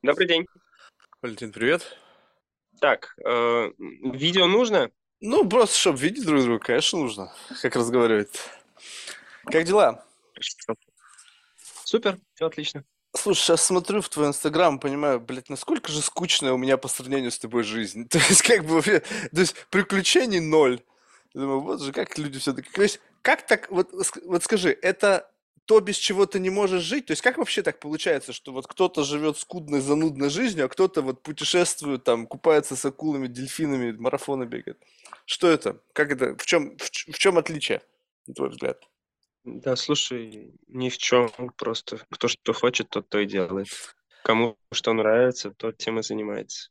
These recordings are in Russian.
Добрый день. Валентин, привет. Так, э, видео нужно? Ну, просто, чтобы видеть друг друга, конечно, нужно, как разговаривать. Как дела? Супер, все отлично. Слушай, сейчас смотрю в твой инстаграм, понимаю, блядь, насколько же скучная у меня по сравнению с тобой жизнь. То есть, как бы, то есть, приключений ноль. Думаю, вот же, как люди все-таки... То есть, как так, вот, вот скажи, это то, без чего ты не можешь жить. То есть как вообще так получается, что вот кто-то живет скудной, занудной жизнью, а кто-то вот путешествует, там, купается с акулами, дельфинами, марафоны бегает? Что это? Как это? В чем, в, в чем отличие, на твой взгляд? Да, слушай, ни в чем. Просто кто что хочет, тот то и делает. Кому что нравится, тот тем и занимается.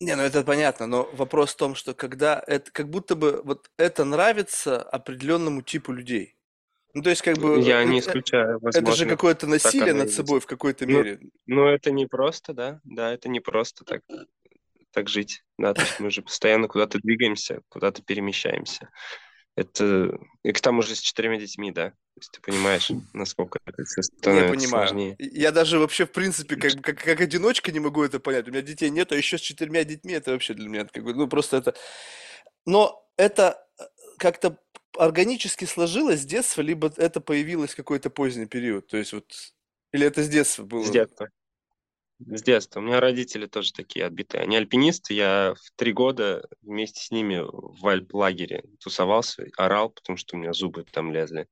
Не, ну это понятно, но вопрос в том, что когда это, как будто бы вот это нравится определенному типу людей. Ну, то есть, как бы... Я не исключаю, возможно. Это же какое-то насилие над собой в какой-то ну, мере. Ну, это не просто, да? Да, это не просто так, так жить. Да, то есть мы же постоянно куда-то двигаемся, куда-то перемещаемся. Это... И к тому же с четырьмя детьми, да? То есть ты понимаешь, насколько это становится Я понимаю. сложнее. Я даже вообще, в принципе, как, как, как одиночка не могу это понять. У меня детей нет, а еще с четырьмя детьми это вообще для меня как бы, ну, просто это... Но это э, как-то органически сложилось с детства, либо это появилось в какой-то поздний период? То есть вот... Или это с детства было? С детства. С детства. У меня родители тоже такие отбитые. Они альпинисты. Я в три года вместе с ними в альп-лагере тусовался, орал, потому что у меня зубы там лезли.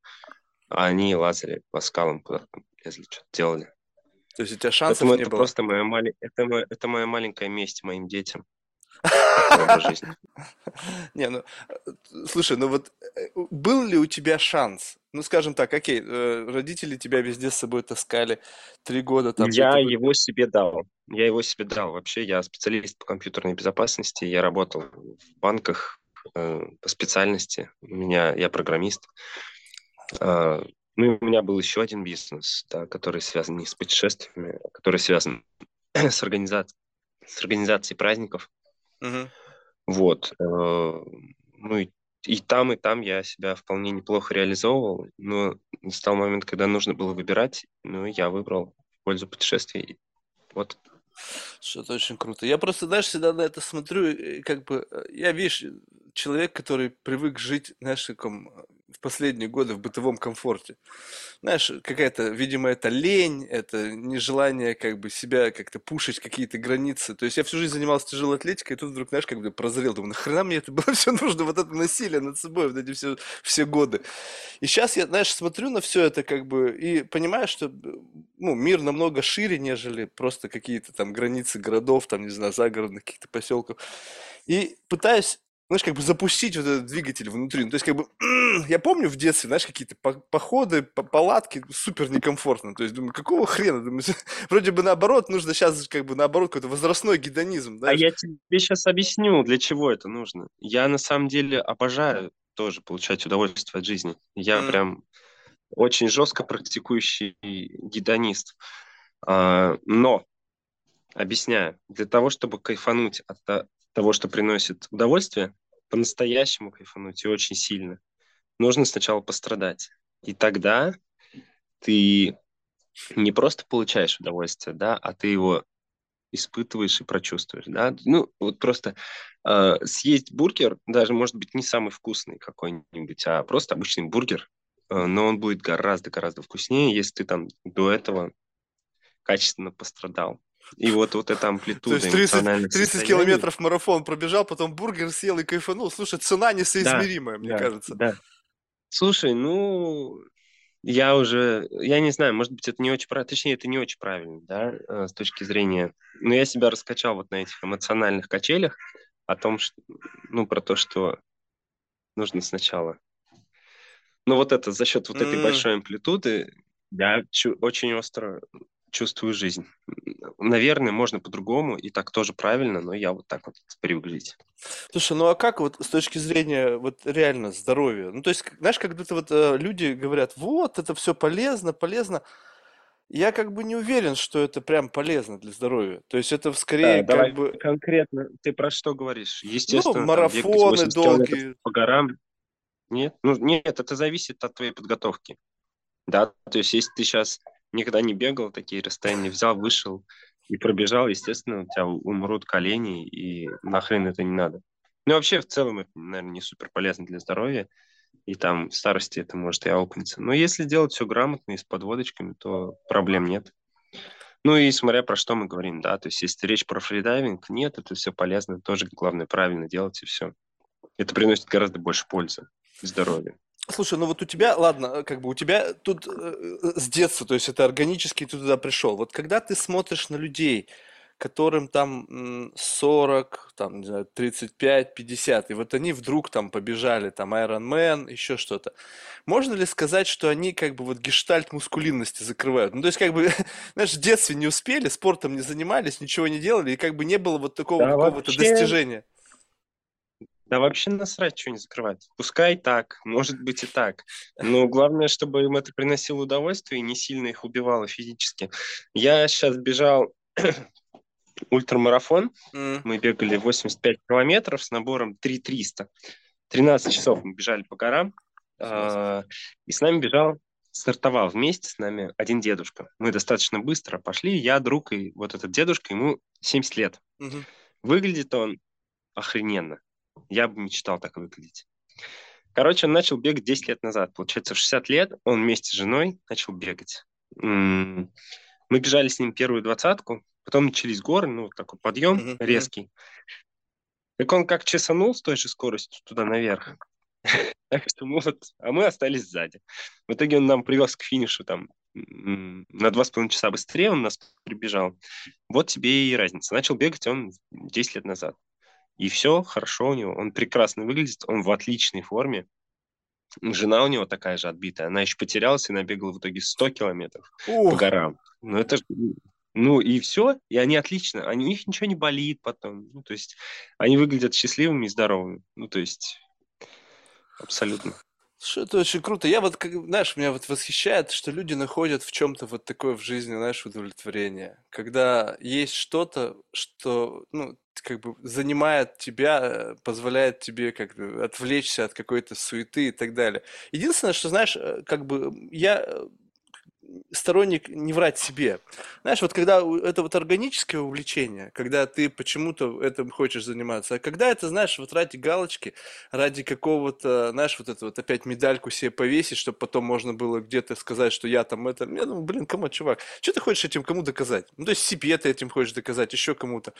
А они лазали по скалам куда-то лезли, что-то делали. То есть у тебя шансов Поэтому не это было? просто моя, мали... это, моя... это моя маленькая месть моим детям. Не, ну, э, слушай, ну вот э, был ли у тебя шанс? Ну, скажем так, окей, э, родители тебя везде с собой таскали, три года там. Я его себе дал. Я его себе дал. Вообще, я специалист по компьютерной безопасности. Я работал в банках по специальности. У меня, я программист. Ну, у меня был еще один бизнес, да, который связан не с путешествиями, а который связан с, организацией, с организацией праздников. Угу. Вот. Э, ну и, и там, и там я себя вполне неплохо реализовывал, но стал момент, когда нужно было выбирать, ну я выбрал в пользу путешествий. Вот. Что-то очень круто. Я просто, знаешь, всегда на это смотрю, как бы, э, я, видишь, человек, который привык жить, знаешь, в таком в последние годы в бытовом комфорте. Знаешь, какая-то, видимо, это лень, это нежелание как бы себя как-то пушить, какие-то границы. То есть я всю жизнь занимался тяжелой атлетикой, и тут вдруг, знаешь, как бы прозрел, думаю, нахрена мне это было все нужно, вот это насилие над собой, вот эти все, все годы. И сейчас я, знаешь, смотрю на все это как бы и понимаю, что ну, мир намного шире, нежели просто какие-то там границы городов, там, не знаю, загородных каких-то поселков. И пытаюсь знаешь, как бы запустить вот этот двигатель внутри. Ну, то есть, как бы, я помню в детстве, знаешь, какие-то походы, палатки, супер некомфортно. То есть, думаю, какого хрена? Думаю, вроде бы наоборот, нужно сейчас, как бы, наоборот, какой-то возрастной гедонизм. А знаешь? А я тебе сейчас объясню, для чего это нужно. Я, на самом деле, обожаю тоже получать удовольствие от жизни. Я mm. прям очень жестко практикующий гедонист. А, но, объясняю, для того, чтобы кайфануть от того, что приносит удовольствие, по-настоящему кайфануть и очень сильно, нужно сначала пострадать. И тогда ты не просто получаешь удовольствие, да, а ты его испытываешь и прочувствуешь, да. Ну, вот просто э, съесть бургер, даже, может быть, не самый вкусный какой-нибудь, а просто обычный бургер, э, но он будет гораздо-гораздо вкуснее, если ты там до этого качественно пострадал. И вот, вот эта амплитуда То есть 30, 30 километров марафон пробежал, потом бургер съел и кайфанул. Слушай, цена несоизмеримая, да, мне да, кажется. Да. Слушай, ну, я уже, я не знаю, может быть, это не очень правильно, точнее, это не очень правильно, да, э, с точки зрения, но я себя раскачал вот на этих эмоциональных качелях о том, что, ну, про то, что нужно сначала. Ну, вот это, за счет вот этой mm. большой амплитуды, я очень остро чувствую жизнь. Наверное, можно по-другому, и так тоже правильно, но я вот так вот привык жить. Слушай, ну а как вот с точки зрения вот реально здоровья? Ну то есть, знаешь, когда-то вот э, люди говорят, вот, это все полезно, полезно. Я как бы не уверен, что это прям полезно для здорья. То есть это скорее да, как бы... конкретно, ты про что говоришь? Естественно, ну, марафоны долгие. По горам. Нет, ну, нет, это зависит от твоей подготовки. Да, то есть если ты сейчас никогда не бегал, такие расстояния взял, вышел, и пробежал, естественно, у тебя умрут колени, и нахрен это не надо. Ну, вообще, в целом, это, наверное, не супер полезно для здоровья, и там в старости это может и аукнется. Но если делать все грамотно и с подводочками, то проблем нет. Ну и смотря про что мы говорим, да, то есть если речь про фридайвинг, нет, это все полезно, тоже главное правильно делать и все. Это приносит гораздо больше пользы здоровью. Слушай, ну вот у тебя, ладно, как бы у тебя тут э, с детства, то есть это органически ты туда пришел. Вот когда ты смотришь на людей, которым там 40, там, не знаю, 35, 50, и вот они вдруг там побежали, там, Iron Man, еще что-то. Можно ли сказать, что они как бы вот гештальт мускулинности закрывают? Ну, то есть как бы, знаешь, в детстве не успели, спортом не занимались, ничего не делали, и как бы не было вот такого да, какого-то вообще... достижения. Да вообще насрать, что не закрывать. Пускай так, может быть и так. Но главное, чтобы им это приносило удовольствие и не сильно их убивало физически. Я сейчас бежал ультрамарафон. Mm. Мы бегали 85 километров с набором 3300. 13 часов мы бежали по горам. Э, и с нами бежал, стартовал вместе с нами один дедушка. Мы достаточно быстро пошли. Я, друг и вот этот дедушка, ему 70 лет. Mm-hmm. Выглядит он охрененно. Я бы мечтал так выглядеть. Короче, он начал бегать 10 лет назад. Получается, в 60 лет он вместе с женой начал бегать. Мы бежали с ним первую двадцатку, Потом начались горы, ну, такой подъем mm-hmm. резкий. Так он как чесанул с той же скоростью туда наверх. Так что мы вот, а мы остались сзади. В итоге он нам привез к финишу там на два с половиной часа быстрее, он нас прибежал. Вот тебе и разница. Начал бегать он 10 лет назад. И все хорошо у него, он прекрасно выглядит, он в отличной форме. Жена у него такая же отбитая, она еще потерялась и набегала в итоге 100 километров Ух. по горам. Ну это же ну и все, и они отлично, они, у них ничего не болит потом. Ну, то есть они выглядят счастливыми и здоровыми. Ну, то есть абсолютно. Слушай, это очень круто. Я вот, как, знаешь, меня вот восхищает, что люди находят в чем-то вот такое в жизни, знаешь, удовлетворение. Когда есть что-то, что, ну, как бы занимает тебя, позволяет тебе как бы отвлечься от какой-то суеты и так далее. Единственное, что, знаешь, э, как бы я сторонник не врать себе. Знаешь, вот когда это вот органическое увлечение, когда ты почему-то этим хочешь заниматься, а когда это, знаешь, вот ради галочки, ради какого-то, знаешь, вот это вот опять медальку себе повесить, чтобы потом можно было где-то сказать, что я там это... Я думаю, блин, кому, чувак, что ты хочешь этим кому доказать? Ну, то есть себе ты этим хочешь доказать, еще кому-то.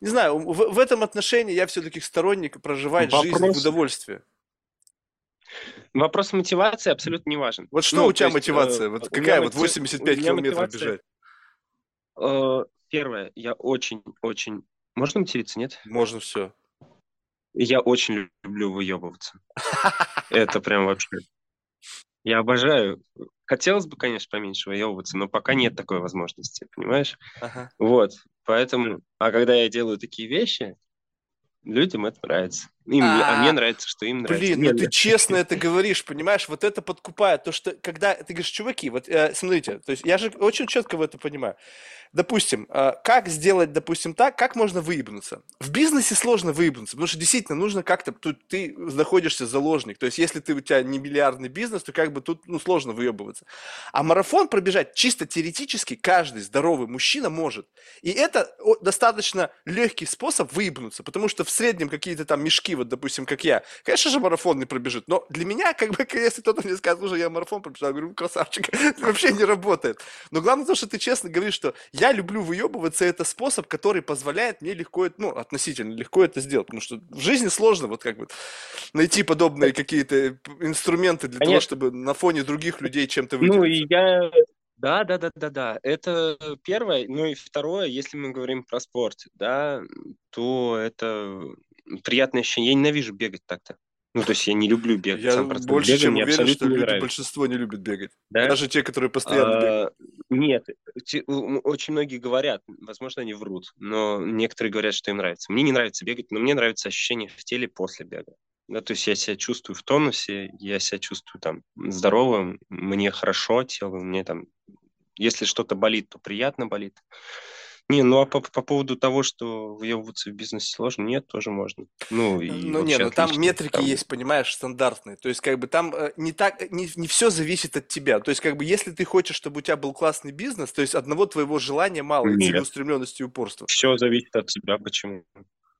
Не знаю, в, в этом отношении я все-таки сторонник проживать Вопрос... жизнь в удовольствие. Вопрос мотивации абсолютно не важен. Вот что ну, у тебя есть, мотивация? Э, вот какая вот 85 километров мотивация, бежать? Э, первое, я очень-очень... Можно материться, нет? Можно все. Я очень люблю выебываться. Это прям вообще... Я обожаю. Хотелось бы, конечно, поменьше выебываться, но пока нет такой возможности, понимаешь? Ага. Вот, поэтому... А когда я делаю такие вещи, людям это нравится. Им, а, а мне нравится, что им нравится. Блин, ну ты честно это говоришь, понимаешь? Вот это подкупает. То, что когда ты говоришь, чуваки, вот э, смотрите, то есть я же очень четко в это понимаю. Допустим, э, как сделать, допустим, так, как можно выебнуться? В бизнесе сложно выебнуться, потому что действительно нужно как-то, тут ты находишься заложник. То есть если ты, у тебя не миллиардный бизнес, то как бы тут ну, сложно выебываться. А марафон пробежать чисто теоретически каждый здоровый мужчина может. И это достаточно легкий способ выебнуться, потому что в среднем какие-то там мешки вот, допустим, как я, конечно же, марафон не пробежит, но для меня, как бы, если кто-то мне скажет, слушай, я марафон пробежал, я говорю, «Ну, красавчик, это вообще не работает. Но главное то, что ты честно говоришь, что я люблю выебываться, это способ, который позволяет мне легко, ну, относительно легко это сделать, потому что в жизни сложно вот как бы найти подобные какие-то инструменты для Конечно. того, чтобы на фоне других людей чем-то выделиться. Ну, и я да, да, да, да, да. Это первое. Ну и второе, если мы говорим про спорт, да, то это приятное ощущение. Я ненавижу бегать так-то. Ну, то есть я не люблю бегать. Я сам больше бегаю, чем уверен, что люди, нравится. большинство не любят бегать. Да? Даже те, которые постоянно а, бегают. Нет, очень многие говорят, возможно, они врут, но некоторые говорят, что им нравится. Мне не нравится бегать, но мне нравится ощущение в теле после бега. Да, то есть я себя чувствую в тонусе, я себя чувствую там здоровым, мне хорошо тело, мне там, если что-то болит, то приятно болит. Не, ну а по, по поводу того, что въебываться в бизнесе сложно, нет, тоже можно. Ну, и Ну не, ну там метрики Там- есть, понимаешь, стандартные. То есть как бы там э, не так, не, не все зависит от тебя. То есть как бы если ты хочешь, чтобы у тебя был классный бизнес, то есть одного твоего желания мало, и Нет. целеустремленности и упорства. Все зависит от тебя, почему.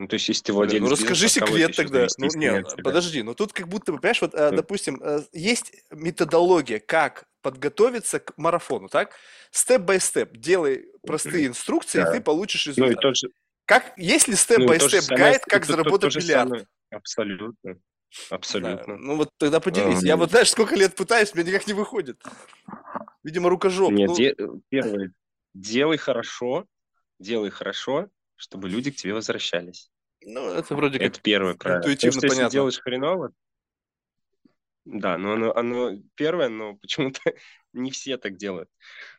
Ну, то есть, если ты владелец ну расскажи бизнеса, секрет тогда. Ну нет, подожди, но тут как будто бы, понимаешь, вот, Ну. допустим, э, есть методология, как подготовиться к марафону, так? Step-by-step. Делай простые инструкции, и Да. ты получишь Ну, и результат. тот же, Как, есть ли ну, и step-by-step самое, гайд, как заработать миллиард? Абсолютно. Абсолютно. Ну вот тогда поделись. Я Эм. вот, знаешь, сколько лет пытаюсь, мне никак не выходит. Видимо, рукожоп. Нет, Ну, де- первое, делай хорошо, делай хорошо, чтобы люди к тебе возвращались. Ну, это вроде как Это первое правило. Потому интуитивно если понятно. делаешь хреново, да, но оно, оно первое, но почему-то не все так делают.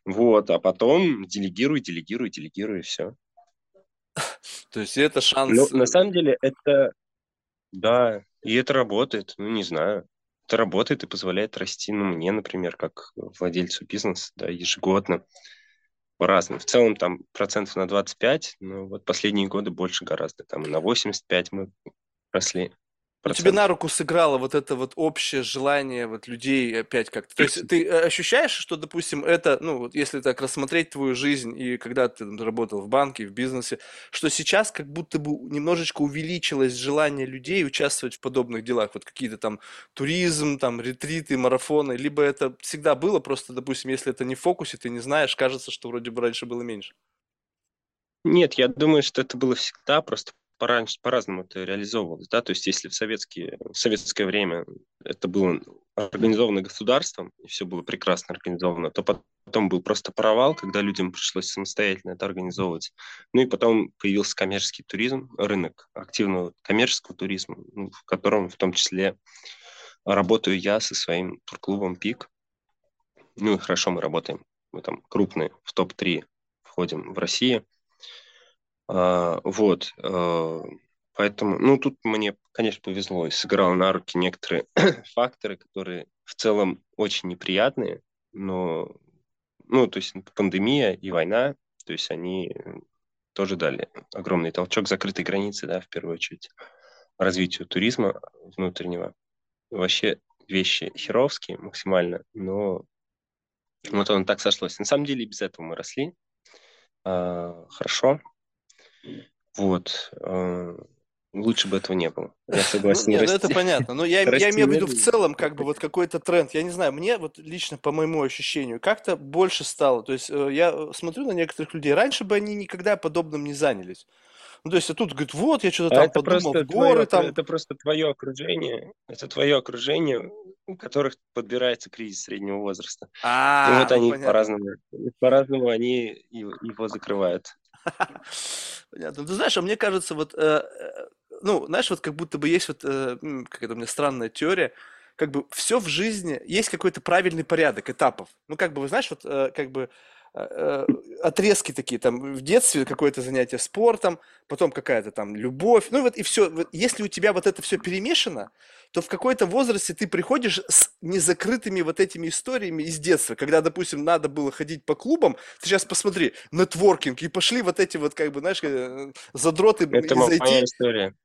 Вот, а потом делегируй, делегируй, делегируй, и все. То есть это шанс... на э, самом деле это, да, и это работает, ну, не знаю. Это работает и позволяет расти, ну, мне, например, как владельцу бизнеса, да, ежегодно по-разному. В целом там процентов на 25, но вот последние годы больше гораздо. Там на 85 мы росли. Ну, тебе на руку сыграло вот это вот общее желание вот людей опять как-то. То есть ты э, ощущаешь, что, допустим, это, ну, вот если так рассмотреть твою жизнь и когда ты там, работал в банке, в бизнесе, что сейчас как будто бы немножечко увеличилось желание людей участвовать в подобных делах, вот какие-то там туризм, там ретриты, марафоны, либо это всегда было, просто, допустим, если это не в фокусе, ты не знаешь, кажется, что вроде бы раньше было меньше. Нет, я думаю, что это было всегда, просто пораньше, по-разному это реализовывалось, да, то есть если в, советские, в советское время это было организовано государством, и все было прекрасно организовано, то потом был просто провал, когда людям пришлось самостоятельно это организовывать. Ну и потом появился коммерческий туризм, рынок активного коммерческого туризма, ну, в котором в том числе работаю я со своим турклубом «Пик». Ну и хорошо мы работаем, мы там крупные, в топ-3 входим в России – а, вот, а, поэтому, ну, тут мне, конечно, повезло и сыграло на руки некоторые факторы, которые в целом очень неприятные, но, ну, то есть пандемия и война, то есть они тоже дали огромный толчок закрытой границы, да, в первую очередь, развитию туризма внутреннего. Вообще вещи херовские максимально, но вот он так сошлось. На самом деле без этого мы росли. А, хорошо, вот. э, Лучше бы этого не было. Я Ну, согласен. нет, ну расти. это понятно. Но я, я имею в виду в целом, как бы вот какой-то тренд. Я не знаю, мне вот лично по моему ощущению как-то больше стало. То есть э, я э, смотрю на некоторых людей. Раньше бы они никогда подобным не занялись. Ну, то есть, а тут говорит, вот, я что-то А там это подумал, просто горы твое, там. это просто твое окружение. Это твое окружение, у которых подбирается кризис среднего возраста. И А, вот ну они по-разному, по-разному они и- его закрывают. Понятно. Ты знаешь, а мне кажется, вот, э, э, ну, знаешь, вот как будто бы есть вот, э, какая-то у меня странная теория, как бы все в жизни, есть какой-то правильный порядок этапов. Ну, как бы, вы знаешь, вот, э, как бы, отрезки такие, там, в детстве какое-то занятие спортом, потом какая-то там любовь, ну, вот, и все. Если у тебя вот это все перемешано, то в какой-то возрасте ты приходишь с незакрытыми вот этими историями из детства, когда, допустим, надо было ходить по клубам, ты сейчас посмотри, нетворкинг, и пошли вот эти вот, как бы, знаешь, э, задроты Это и зайти,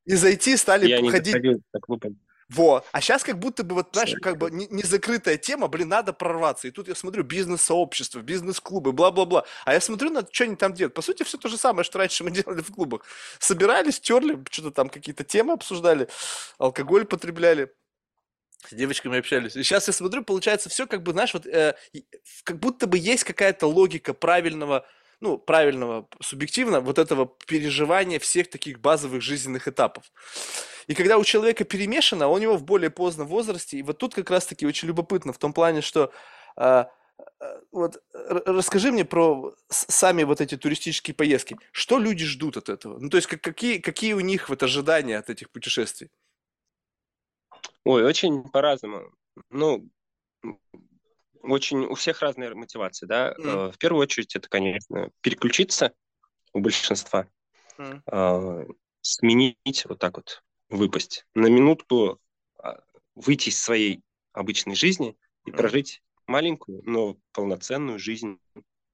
и зайти стали Я не ходить клуба. Во. А сейчас как будто бы, вот, знаешь, как бы не- незакрытая тема, блин, надо прорваться. И тут я смотрю бизнес-сообщество, бизнес-клубы, бла-бла-бла. А я смотрю на что они там делают. По сути, все то же самое, что раньше мы делали в клубах. Собирались, терли, что-то там какие-то темы обсуждали, алкоголь потребляли. С девочками общались. И сейчас я смотрю, получается, все как бы, знаешь, вот э, как будто бы есть какая-то логика правильного, ну, правильного, субъективно, вот этого переживания всех таких базовых жизненных этапов. И когда у человека перемешано, у него в более поздном возрасте, и вот тут как раз-таки очень любопытно в том плане, что а, вот расскажи мне про сами вот эти туристические поездки. Что люди ждут от этого? Ну, то есть как- какие, какие у них вот ожидания от этих путешествий? Ой, очень по-разному. Ну, очень у всех разная мотивация, да. Э, В первую очередь это, конечно, переключиться у большинства, М. а, сменить вот так вот, выпасть на минутку, а, выйти из своей обычной жизни и М. прожить маленькую, но полноценную жизнь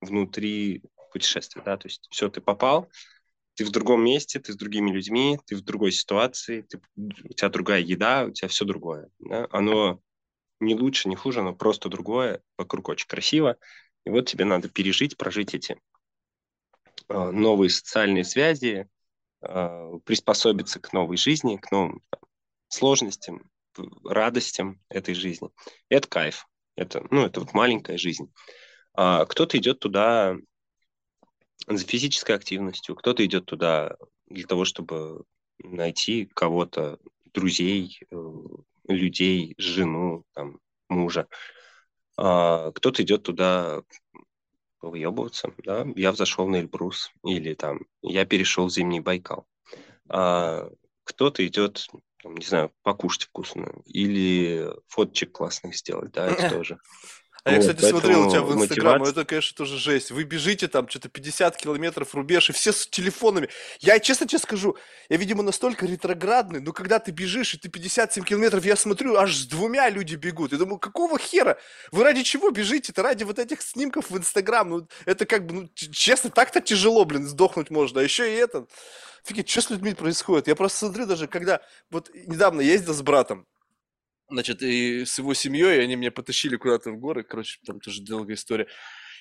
внутри путешествие, да, то есть все, ты попал, ты в другом месте, ты с другими людьми, ты в другой ситуации, ты, у тебя другая еда, у тебя все другое. Да? Оно не лучше, не хуже, оно просто другое, вокруг очень красиво. И вот тебе надо пережить, прожить эти э, новые социальные связи, э, приспособиться к новой жизни, к новым там, сложностям, радостям этой жизни. Это кайф. Это, ну, это вот маленькая жизнь. А кто-то идет туда за физической активностью, кто-то идет туда для того, чтобы найти кого-то, друзей, э, людей, жену, там, мужа. А кто-то идет туда выебываться, да, я взошел на Эльбрус, или там, я перешел в Зимний Байкал. А кто-то идет, там, не знаю, покушать вкусно, или фоточек классных сделать, да, это тоже. А я, кстати, смотрел у тебя в Инстаграм, это, конечно, тоже жесть. Вы бежите там что-то 50 километров рубеж, и все с телефонами. Я, честно тебе скажу, я, видимо, настолько ретроградный, но когда ты бежишь, и ты 57 километров, я смотрю, аж с двумя люди бегут. Я думаю, какого хера? Вы ради чего бежите? Это ради вот этих снимков в Инстаграм. Ну, это как бы, ну, честно, так-то тяжело, блин, сдохнуть можно. А еще и это. Офигеть, что с людьми происходит? Я просто смотрю даже, когда вот недавно ездил с братом, значит, и с его семьей, они меня потащили куда-то в горы, короче, там тоже долгая история.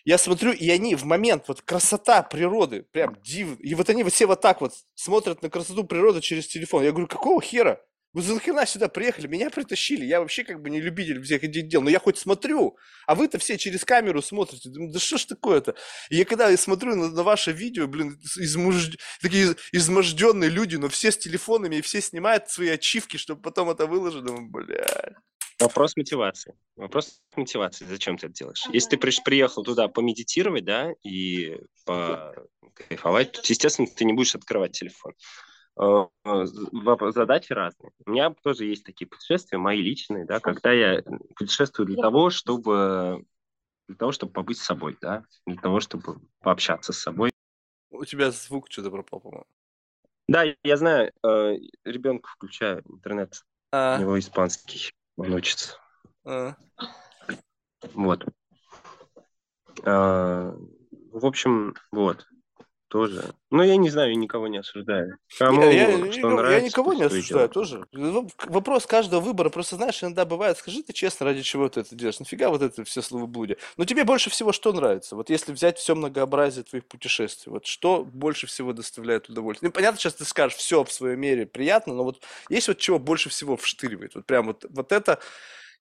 Я смотрю, и они в момент, вот красота природы, прям дивно, и вот они все вот так вот смотрят на красоту природы через телефон. Я говорю, какого хера? Вы за нахрена сюда приехали? Меня притащили. Я вообще как бы не любитель всех этих дел. Но я хоть смотрю. А вы-то все через камеру смотрите. Думаю, да что ж такое-то? И я когда я смотрю на, на ваше видео, блин, измуж... такие изможденные люди, но все с телефонами, и все снимают свои ачивки, чтобы потом это выложить. Думаю, бля. Вопрос мотивации. Вопрос мотивации. Зачем ты это делаешь? Если ты приехал туда помедитировать, да, и кайфовать, то, естественно, ты не будешь открывать телефон. Э, задачи разные. У меня тоже есть такие путешествия, мои личные, да, когда я путешествую для того, чтобы для того, чтобы побыть с собой, да, для того, чтобы пообщаться с собой. У тебя звук что-то пропал, по-моему. Да, я знаю, э, ребенку включаю интернет, а. у него испанский, он учится. А. Вот. А, в общем, вот тоже. Ну, я не знаю, я никого не осуждаю. Кому я, я, что я, нравится, я никого не осуждаю тоже. Ну, вопрос каждого выбора. Просто, знаешь, иногда бывает, скажи ты честно, ради чего ты это делаешь? Нафига вот это все словоблудие? Но тебе больше всего что нравится? Вот если взять все многообразие твоих путешествий, вот что больше всего доставляет удовольствие? Ну, понятно, сейчас ты скажешь, все в своей мере приятно, но вот есть вот чего больше всего вштыривает? Вот прям вот, вот это,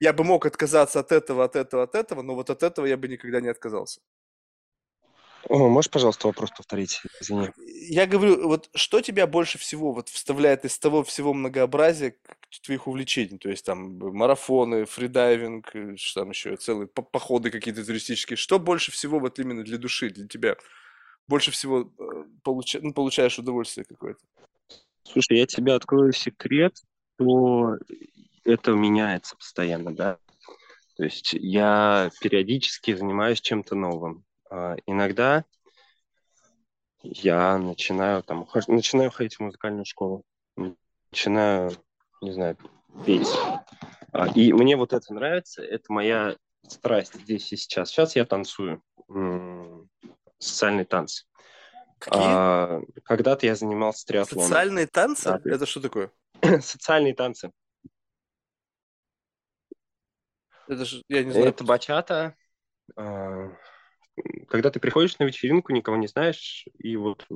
я бы мог отказаться от этого, от этого, от этого, но вот от этого я бы никогда не отказался. О, можешь, пожалуйста, вопрос повторить? Извини. Я говорю, вот что тебя больше всего вот вставляет из того всего многообразия твоих увлечений? То есть там марафоны, фридайвинг, э, что там еще, целые походы какие-то туристические. Что больше всего вот именно для души, для тебя? Больше всего э, получа... ну, получаешь удовольствие какое-то? Слушай, я тебе открою секрет, что это меняется постоянно, да. То есть я периодически занимаюсь чем-то новым. А, иногда я начинаю там начинаю ходить в музыкальную школу, начинаю, не знаю, петь. А, и мне вот это нравится, это моя страсть здесь и сейчас. Сейчас я танцую социальные танцы. А, когда-то я занимался триатлоном. Социальные танцы? Да, это что такое? Социальные танцы. Это же, я не знаю. Это бачата, а, когда ты приходишь на вечеринку, никого не знаешь, и вот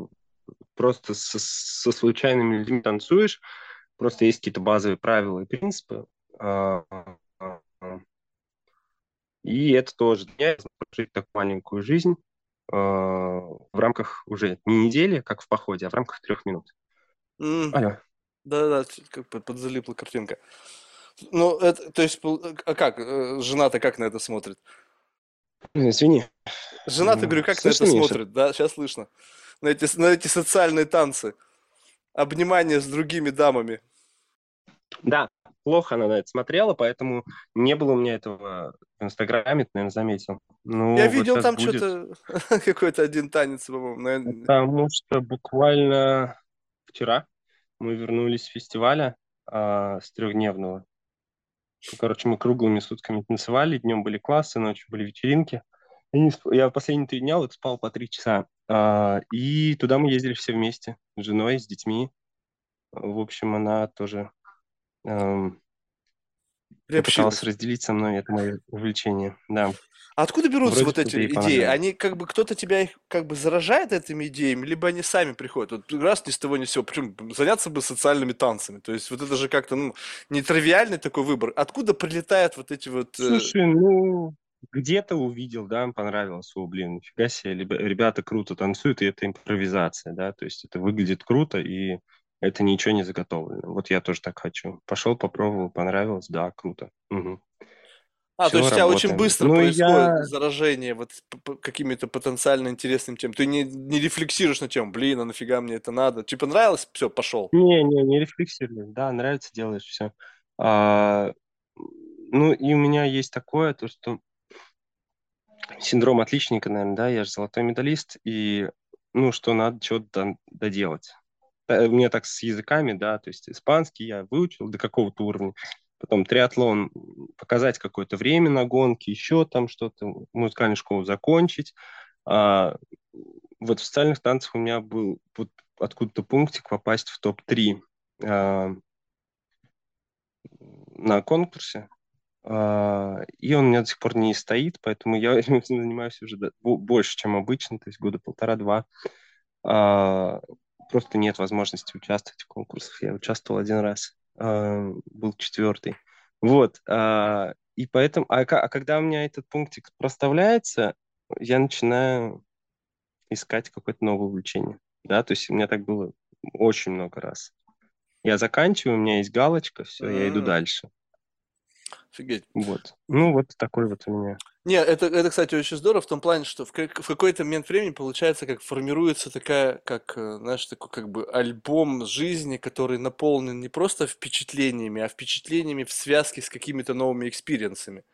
просто со, со случайными людьми танцуешь, просто есть какие-то базовые правила и принципы. А, а, а. И это тоже для прожить такую маленькую жизнь в рамках уже не недели, как в походе, а в рамках трех минут. Mm. Алло. Да-да, как подзалипла картинка. Ну, это, то есть, а как, э, жена-то как на это смотрит? Извини. Жена, ты говорю, как слышно на это смотрит? Да, сейчас слышно. На эти, на эти социальные танцы. Обнимание с другими дамами. Да, плохо она на это смотрела, поэтому не было у меня этого в Инстаграме, ты, наверное, заметил. Ну, Я вот видел там будет. что-то, какой-то один танец, по-моему. Наверное. Потому что буквально вчера мы вернулись с фестиваля а, с трехдневного. Короче, мы круглыми сутками танцевали, днем были классы, ночью были вечеринки. Я, не сп- я последние три дня вот спал по три часа. А, и туда мы ездили все вместе, с женой, с детьми. В общем, она тоже эм, Приобщилась. разделить со мной это мое увлечение. Да, А откуда берутся вроде вот эти идеи? Они как бы кто-то тебя их как бы заражает этими идеями, либо они сами приходят. Вот раз ни с того ни с сего. Причем заняться бы социальными танцами. То есть вот это же как-то ну, нетривиальный такой выбор. Откуда прилетают вот эти вот... э, Слушай, ну, где-то увидел, да, понравилось, о, блин, нифига себе, ребя- ребята круто танцуют, и это импровизация, да, то есть это выглядит круто, и это ничего не заготовлено. Вот я тоже так хочу. Пошел, попробовал, понравилось, да, круто. Мгм. А, то Все, есть у тебя очень работаем. быстро Ну, происходит я... заражение вот какими-то потенциально интересными темами. Ты не, не рефлексируешь на тему, блин, а нафига мне это надо? Типа нравилось, все, пошел. Не, не, не рефлексирую. Да, нравится, делаешь все. А, ну, и у меня есть такое, то, что синдром отличника, наверное, да, я же золотой медалист, и, ну, что надо что-то доделать. Э, У меня так с языками, да, то есть испанский я выучил до какого-то уровня, потом триатлон, показать какое-то время на гонке, еще там что-то, музыкальную школу закончить. А, вот в социальных танцах у меня был вот откуда-то пунктик попасть в топ-3 а, на конкурсе, и он у меня до сих пор не стоит, поэтому я этим занимаюсь уже больше, чем обычно, то есть года полтора-два. А, Просто нет возможности участвовать в конкурсах. Я участвовал один раз, а, был четвертый. Вот, а, и поэтому, а, а когда у меня этот пунктик проставляется, я начинаю искать какое-то новое увлечение. Да, то есть у меня так было очень много раз. Я заканчиваю, у меня есть галочка, все, я иду дальше. Офигеть. Вот. Ну, вот такой вот у меня. Не, это, это, кстати, очень здорово в том плане, что в, как- в какой-то момент времени получается, как формируется такая, как, э, знаешь, такой как бы альбом жизни, который наполнен не просто впечатлениями, а впечатлениями в связке с какими-то новыми experience ами.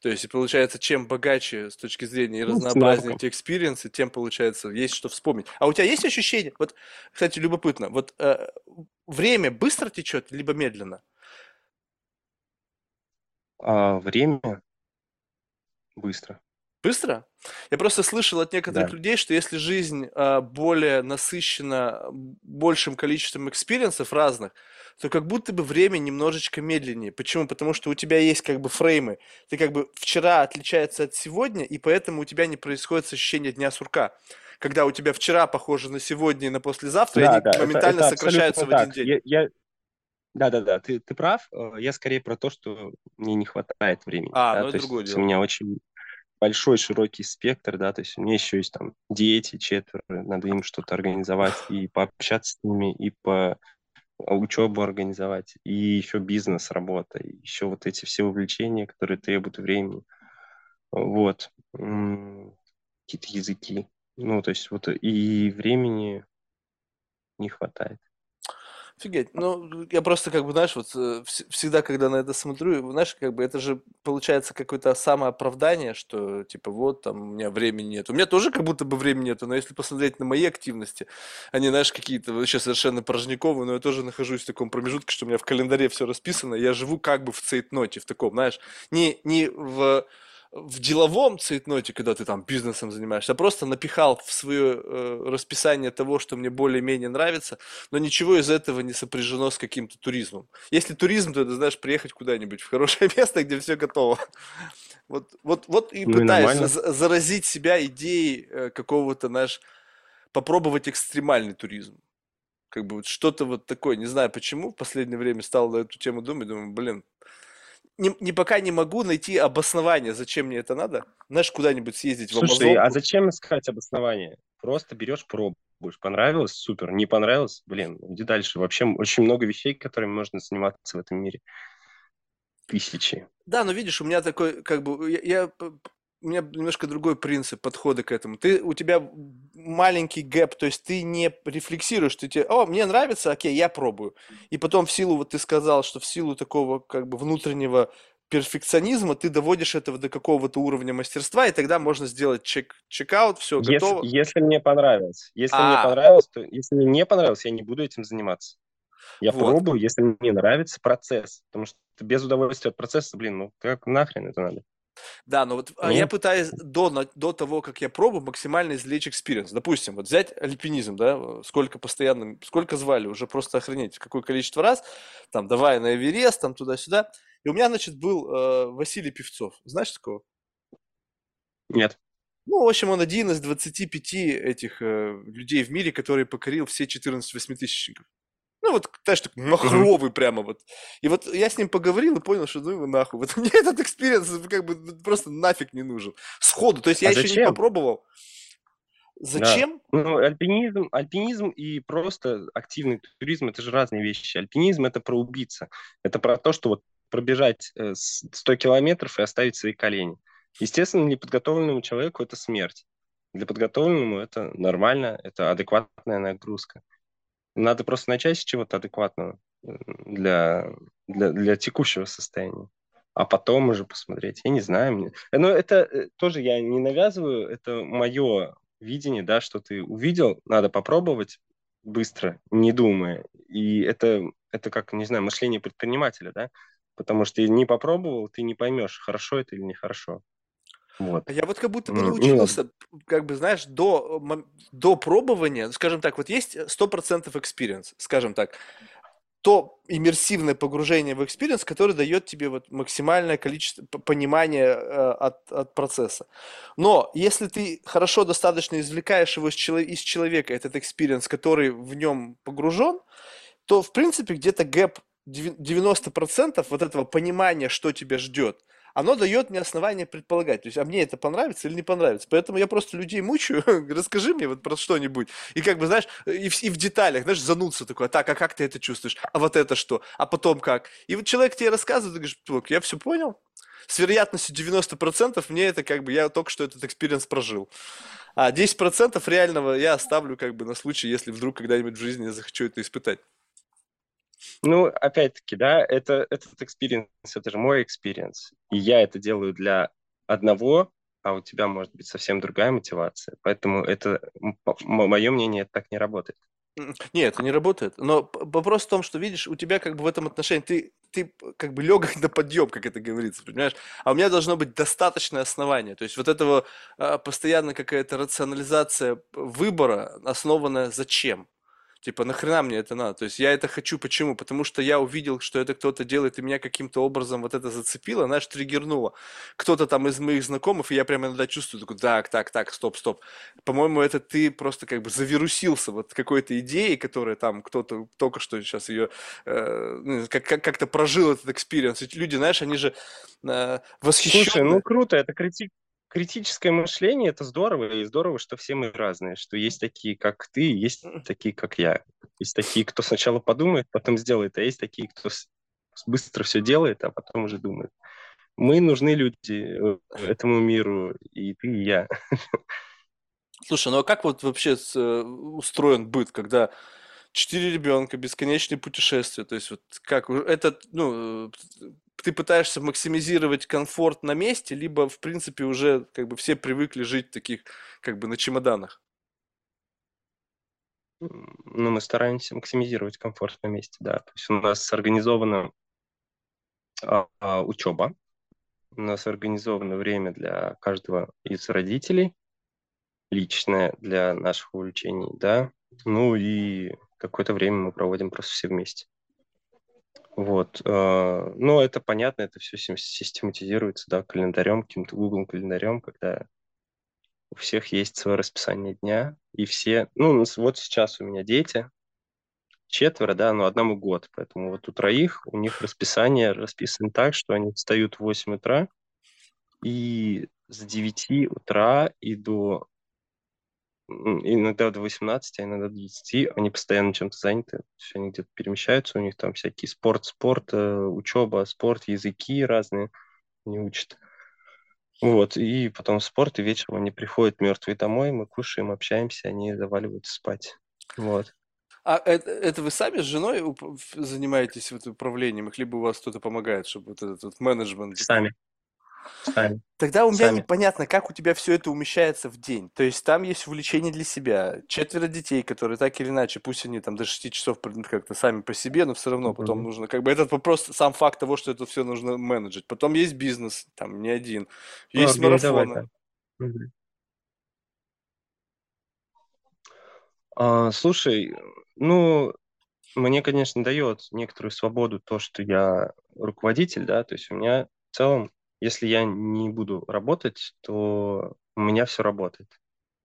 То есть, и получается, чем богаче с точки зрения и Ну, разнообразнее навыком. эти experience ы, тем, получается, есть что вспомнить. А у тебя есть ощущение, вот, кстати, любопытно, вот э, время быстро течет, либо медленно? А время быстро. Быстро? Я просто слышал от некоторых Да. людей, что если жизнь а, более насыщена большим количеством experience ов разных, то как будто бы время немножечко медленнее. Почему? Потому что у тебя есть как бы фреймы. Ты как бы вчера отличается от сегодня, и поэтому у тебя не происходит ощущение дня сурка. Когда у тебя вчера похоже на сегодня и на послезавтра, и Да, они да, это, моментально это сокращаются абсолютно в один так. день. Я, я... Да, да, да, ты, ты прав. Э, Я скорее про то, что мне не хватает времени. А, Да, ну то это другое есть у дело. меня очень большой, широкий спектр, да, то есть у меня еще есть там дети четверо, надо им что-то организовать и пообщаться с ними, и по учебу организовать, и еще бизнес, работа, и еще вот эти все увлечения, которые требуют времени. Вот. Какие-то языки. Ну, то есть вот и времени не хватает. Офигеть. Ну, я просто, как бы, знаешь, вот э, вс- всегда, когда на это смотрю, знаешь, как бы это же получается какое-то самооправдание, что, типа, вот, там, у меня времени нет. У меня тоже как будто бы времени нету, но если посмотреть на мои активности, они, знаешь, какие-то вообще совершенно порожниковые, но я тоже нахожусь в таком промежутке, что у меня в календаре все расписано, я живу как бы в цейтноте, в таком, знаешь, не, не в в деловом цейтноте, когда ты там бизнесом занимаешься, а просто напихал в свое э, расписание того, что мне более-менее нравится, но ничего из этого не сопряжено с каким-то туризмом. Если туризм, то это, знаешь, приехать куда-нибудь в хорошее место, где все готово. Вот, вот, вот и Ну и пытаюсь нормально. за- заразить себя идеей э, какого-то, знаешь, попробовать экстремальный туризм. Как бы вот что-то вот такое, не знаю почему, в последнее время стал на эту тему думать, думаю, блин, не, не пока не могу найти обоснование, зачем мне это надо. Знаешь, куда-нибудь съездить в Слушай, а Амазонку. зачем искать обоснование? Просто берешь, пробуешь. Понравилось? Супер. Не понравилось? Блин, иди дальше. Вообще очень много вещей, которыми можно заниматься в этом мире. Тысячи. Да, но видишь, у меня такой, как бы, я, я у меня немножко другой принцип подхода к этому. Ты, у тебя маленький гэп, то есть ты не рефлексируешь, ты тебе, о, мне нравится, окей, я пробую. И потом в силу, вот ты сказал, что в силу такого как бы внутреннего перфекционизма ты доводишь этого до какого-то уровня мастерства, и тогда можно сделать check, checkout, все Если, готово. если мне понравилось. Если мне А, понравилось, то если мне не понравилось, я не буду этим заниматься. Я вот. пробую, если мне нравится процесс. Потому что без удовольствия от процесса, блин, ну как нахрен это надо? Да, но вот а, я пытаюсь до, до того, как я пробую, максимально извлечь experience. Допустим, вот взять альпинизм, да, сколько постоянно, сколько звали, уже просто охренеть, какое количество раз, там, давай на Эверест, там, туда-сюда. И у меня, значит, был э, Василий Певцов. Знаешь такого? Нет. Ну, в общем, он один из 25 этих э, людей в мире, который покорил все 14 восьмитысячников. Ну, вот, знаешь, такой махровый прямо вот. И вот я с ним поговорил и понял, что ну его нахуй. Вот мне этот experience как бы просто нафиг не нужен. Сходу. То есть я а еще зачем? не попробовал. Зачем? Да. Ну, альпинизм, альпинизм и просто активный туризм – это же разные вещи. Альпинизм – это про убийца. Это про то, что вот пробежать 100 э, километров и оставить свои колени. Естественно, неподготовленному человеку это смерть. Для подготовленному это нормально, это адекватная нагрузка. Надо просто начать с чего-то адекватного для, для, для текущего состояния. А потом уже посмотреть. Я не знаю. Мне... Но это э, тоже я не навязываю, это мое видение, да, что ты увидел, надо попробовать быстро, не думая. И это, это как, не знаю, мышление предпринимателя, да, потому что не попробовал, ты не поймешь, хорошо это или нехорошо. Вот. А я вот как будто бы научился, ну, как бы, знаешь, до, до пробования, скажем так, вот есть 100% experience, скажем так, то иммерсивное погружение в experience, которое дает тебе вот максимальное количество понимания э, от, от процесса. Но если ты хорошо достаточно извлекаешь его из, чело- из человека, этот experience, который в нем погружен, то, в принципе, где-то гэп 90% вот этого понимания, что тебя ждет – оно дает мне основание предполагать. То есть, а мне это понравится или не понравится. Поэтому я просто людей мучаю, расскажи мне вот про что-нибудь. И как бы, знаешь, и в, и в деталях, знаешь, зануться такой, а так, а как ты это чувствуешь? А вот это что? А потом как? И вот человек тебе рассказывает, ты говоришь, я все понял. С вероятностью 90% мне это как бы, я только что этот experience прожил. А 10% реального я оставлю как бы на случай, если вдруг когда-нибудь в жизни я захочу это испытать. Ну, опять-таки, да, это, этот experience, это же мой experience. И я это делаю для одного, а у тебя может быть совсем другая мотивация. Поэтому это, мое мнение, это так не работает. Нет, это не работает. Но вопрос в том, что, видишь, у тебя как бы в этом отношении, ты, ты как бы легок на подъем, как это говорится, понимаешь? А у меня должно быть достаточное основание. То есть вот этого а, постоянно какая-то рационализация выбора, основанная зачем? Типа, нахрена мне это надо? То есть я это хочу, почему? Потому что я увидел, что это кто-то делает, и меня каким-то образом вот это зацепило, знаешь, триггернуло. Кто-то там из моих знакомых, и я прямо иногда чувствую, такой, так, так, так, стоп, стоп. По-моему, это ты просто как бы завирусился вот какой-то идеей, которая там кто-то только что сейчас ее э, ну, как- как- как-то прожил этот experience. Люди, знаешь, они же э, восхищены. Слушай, ну круто, это критик, критическое мышление это здорово, и здорово, что все мы разные, что есть такие, как ты, есть такие, как я. Есть такие, кто сначала подумает, потом сделает, а есть такие, кто быстро все делает, а потом уже думает. Мы нужны люди э, этому миру, и ты, и я. Слушай, ну а как вот вообще э, устроен быт, когда четыре ребенка, бесконечные путешествия, то есть вот как это, ну, ты пытаешься максимизировать комфорт на месте, либо, в принципе, уже как бы все привыкли жить таких, как бы на чемоданах? Ну, мы стараемся максимизировать комфорт на месте, да. То есть у нас организована а, а, учеба, у нас организовано время для каждого из родителей, личное для наших увлечений, да. Ну и какое-то время мы проводим просто все вместе. Вот. Э, ну, это понятно, это все систематизируется, да, календарем, каким-то Google календарем, когда у всех есть свое расписание дня, и все, ну, вот сейчас у меня дети, четверо, да, но одному год, поэтому вот у троих у них расписание расписано так, что они встают в 8 утра, и с 9 утра и до иногда до 18, а иногда до 20, они постоянно чем-то заняты, все они где-то перемещаются, у них там всякие спорт, спорт, э, учеба, спорт, языки разные не учат. Вот, и потом спорт, и вечером они приходят мертвые домой, мы кушаем, общаемся, они заваливаются спать. Вот. А это, это вы сами с женой занимаетесь вот управлением их, либо у вас кто-то помогает, чтобы вот этот вот менеджмент... Сами. Сами. Тогда у меня Сами. непонятно, как у тебя все это умещается в день. То есть там есть увлечение для себя, четверо детей, которые так или иначе, пусть они там до 6 часов как-то сами по себе, но все равно потом Мгм. нужно, как бы этот вопрос, сам факт того, что это все нужно менеджить. Потом есть бизнес, там не один, Ну, есть организовать, марафоны. да. Мгм. А, слушай, ну, мне, конечно, дает некоторую свободу то, что я руководитель, да, то есть у меня в целом, если я не буду работать, то у меня все работает.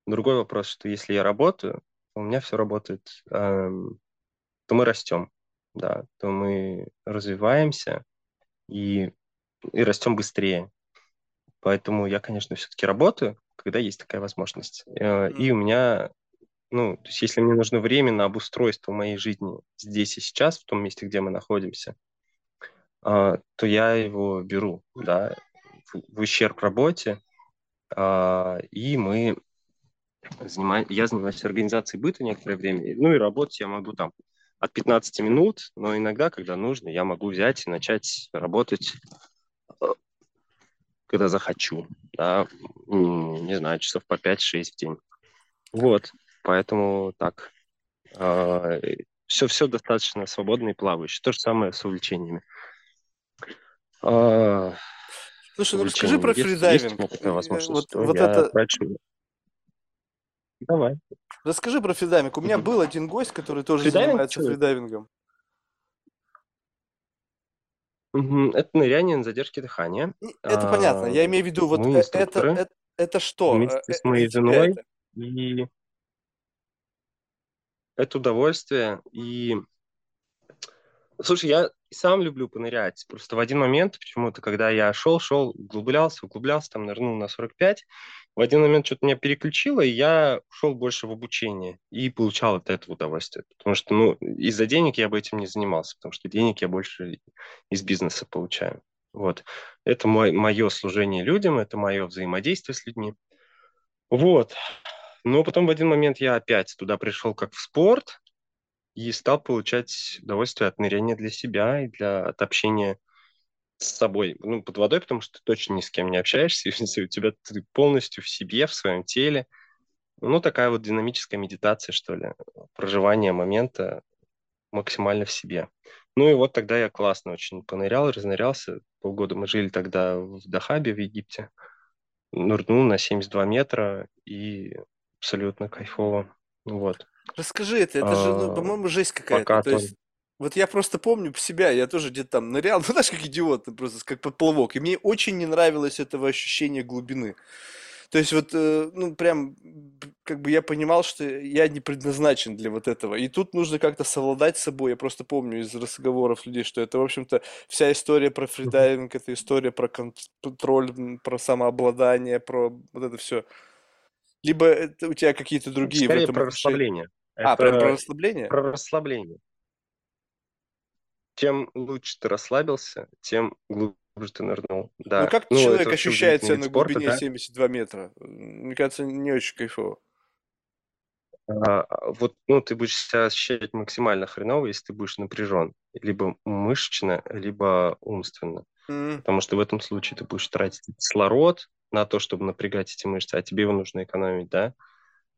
Другой вопрос, что если я работаю, то у меня все работает, эм, то мы растем, да, то мы развиваемся и, и растем быстрее. Поэтому я, конечно, все-таки работаю, когда есть такая возможность. Э, И у меня ну, то есть если мне нужно время на обустройство моей жизни здесь и сейчас, в том месте, где мы находимся, то я его беру, да, в, ущерб работе, а, и мы занимаем, я занимаюсь организацией быта некоторое время, ну и работать я могу там от 15 минут, но иногда, когда нужно, я могу взять и начать работать, э, когда захочу, да, не знаю, часов по 5-6 в день. Вот, поэтому так. Все, все достаточно свободно и плавающе. То же самое с увлечениями. А, Слушай, ну расскажи про фридайвинг. Э, Вот, я это. Давай. расскажи про фридайвинг. У меня был один гость, который тоже Фридайвинг? занимается фридайвингом. Это ныряние на задержке дыхания. Это понятно. А, Я имею в виду, вот э- это, инструкторы это, это что? Э, вместе э, с моей женой, это? и это удовольствие. И, слушай, я сам люблю понырять. Просто в один момент почему-то, когда я шел, шел, углублялся, углублялся, там нырнул на 45, в один момент что-то меня переключило, и я ушел больше в обучение и получал от этого удовольствие. Потому что, ну, из-за денег я бы этим не занимался, потому что денег я больше из бизнеса получаю. Вот. Это мой, мое служение людям, это мое взаимодействие с людьми. Вот. Но потом в один момент я опять туда пришел как в спорт и стал получать удовольствие от ныряния для себя и для от общения с собой, ну, под водой, потому что ты точно ни с кем не общаешься, у тебя ты полностью в себе, в своем теле. Ну, такая вот динамическая медитация, что ли, проживание момента максимально в себе. Ну и вот тогда я классно очень понырял, разнырялся. Полгода мы жили тогда в Дахабе, в Египте. Нырнул на 72 метра и абсолютно кайфово. Вот. Расскажи это, это же, ну, А, по-моему, жесть какая-то. То есть, вот я просто помню себя, я тоже где-то там нырял, ну, знаешь, как идиот, просто как подплавок. И мне очень не нравилось этого ощущения глубины. То есть вот, э, ну, прям, как бы я понимал, что я не предназначен для вот этого. И тут нужно как-то совладать с собой. Я просто помню из разговоров людей, что это, в общем-то, вся история про фридайвинг, это история про кон- контроль, про самообладание, про вот это все. Либо это у тебя какие-то другие в Скорее этом про расслабление. А, прям про Это расслабление? про расслабление. Чем лучше ты расслабился, тем глубже ты нырнул. Ну, Да. как Ну, это человек ощущает себя на спорта, глубине да. 72 метра? Мне кажется, не очень кайфово. А, вот, ну, ты будешь себя ощущать максимально хреново, если ты будешь напряжен. Либо мышечно, либо умственно. М, Потому что в этом случае ты будешь тратить кислород на то, чтобы напрягать эти мышцы, а тебе его нужно экономить, да?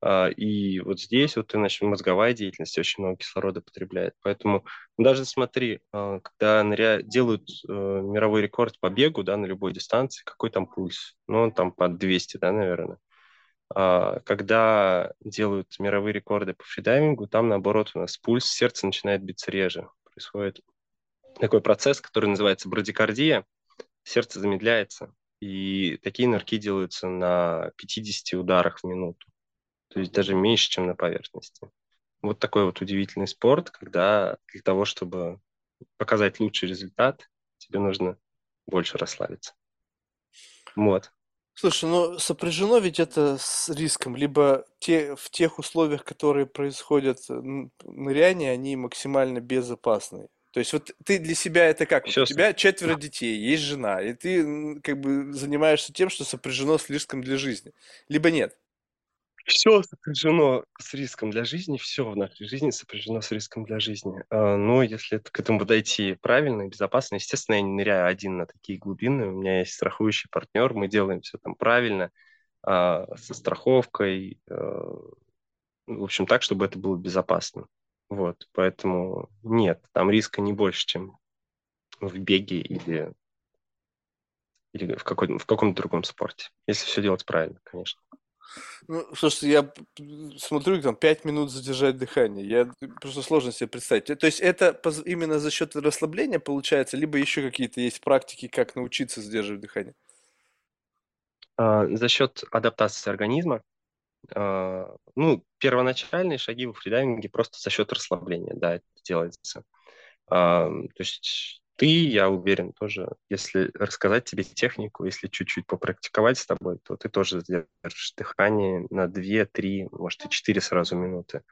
А, И вот здесь вот начнешь мозговая деятельность очень много кислорода потребляет. Поэтому даже смотри, а, когда ныря... делают э, мировой рекорд по бегу, да, на любой дистанции, какой там пульс? Ну, он там под 200, да, наверное. А, Когда делают мировые рекорды по фридайвингу, там, наоборот, у нас пульс, сердце начинает биться реже. Происходит такой процесс, который называется брадикардия. Сердце замедляется, и такие нырки делаются на 50 ударах в минуту то есть даже меньше, чем на поверхности. Вот такой вот удивительный спорт, когда для того, чтобы показать лучший результат, тебе нужно больше расслабиться. Вот. Слушай, ну сопряжено ведь это с риском, либо те, в тех условиях, которые происходят н- ныряние, они максимально безопасны. То есть вот ты для себя это как? Вот у тебя четверо детей, есть жена, и ты как бы занимаешься тем, что сопряжено с риском для жизни. Либо нет. Все сопряжено с риском для жизни, все в нашей жизни сопряжено с риском для жизни. А, но если к этому подойти правильно и безопасно, естественно, я не ныряю один на такие глубины. У меня есть страхующий партнер, мы делаем все там правильно, а, со страховкой, а, в общем, так, чтобы это было безопасно. Вот, поэтому нет, там риска не больше, чем в беге или, или в, какой, в каком-то другом спорте, если все делать правильно, конечно. Ну, слушайте, я смотрю, там, 5 минут задержать дыхание. Я просто сложно себе представить. То есть это именно за счет расслабления получается, либо еще какие-то есть практики, как научиться задерживать дыхание? А, за счет адаптации организма. А, ну, первоначальные шаги в фридайвинге просто за счет расслабления, да, это делается. А, то есть ты, я уверен, тоже, если рассказать тебе технику, если чуть-чуть попрактиковать с тобой, то ты тоже задержишь дыхание на 2, 3, может и 4 сразу минуты.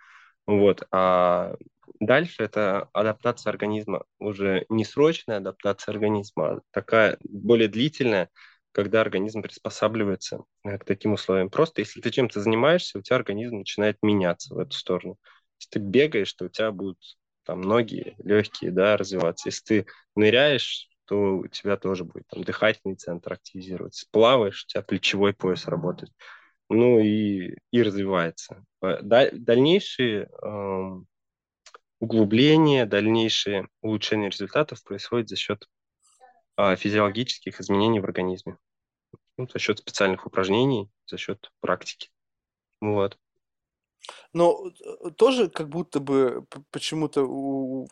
Вот. А дальше это адаптация организма, уже не срочная адаптация организма, а такая более длительная, когда организм приспосабливается э, к таким условиям. Просто если ты чем-то занимаешься, у тебя организм начинает меняться в эту сторону. Если ты бегаешь, то у тебя будут там ноги легкие, да, развиваться. Если ты ныряешь, то у тебя тоже будет там дыхательный центр активизироваться. Плаваешь, у тебя плечевой пояс работает. Ну и, и развивается. Э, дальнейшие э, углубления, дальнейшие улучшения результатов происходят за счет физиологических изменений в организме. Ну, за счет специальных упражнений, за счет практики. Вот. Но э, тоже как будто бы почему-то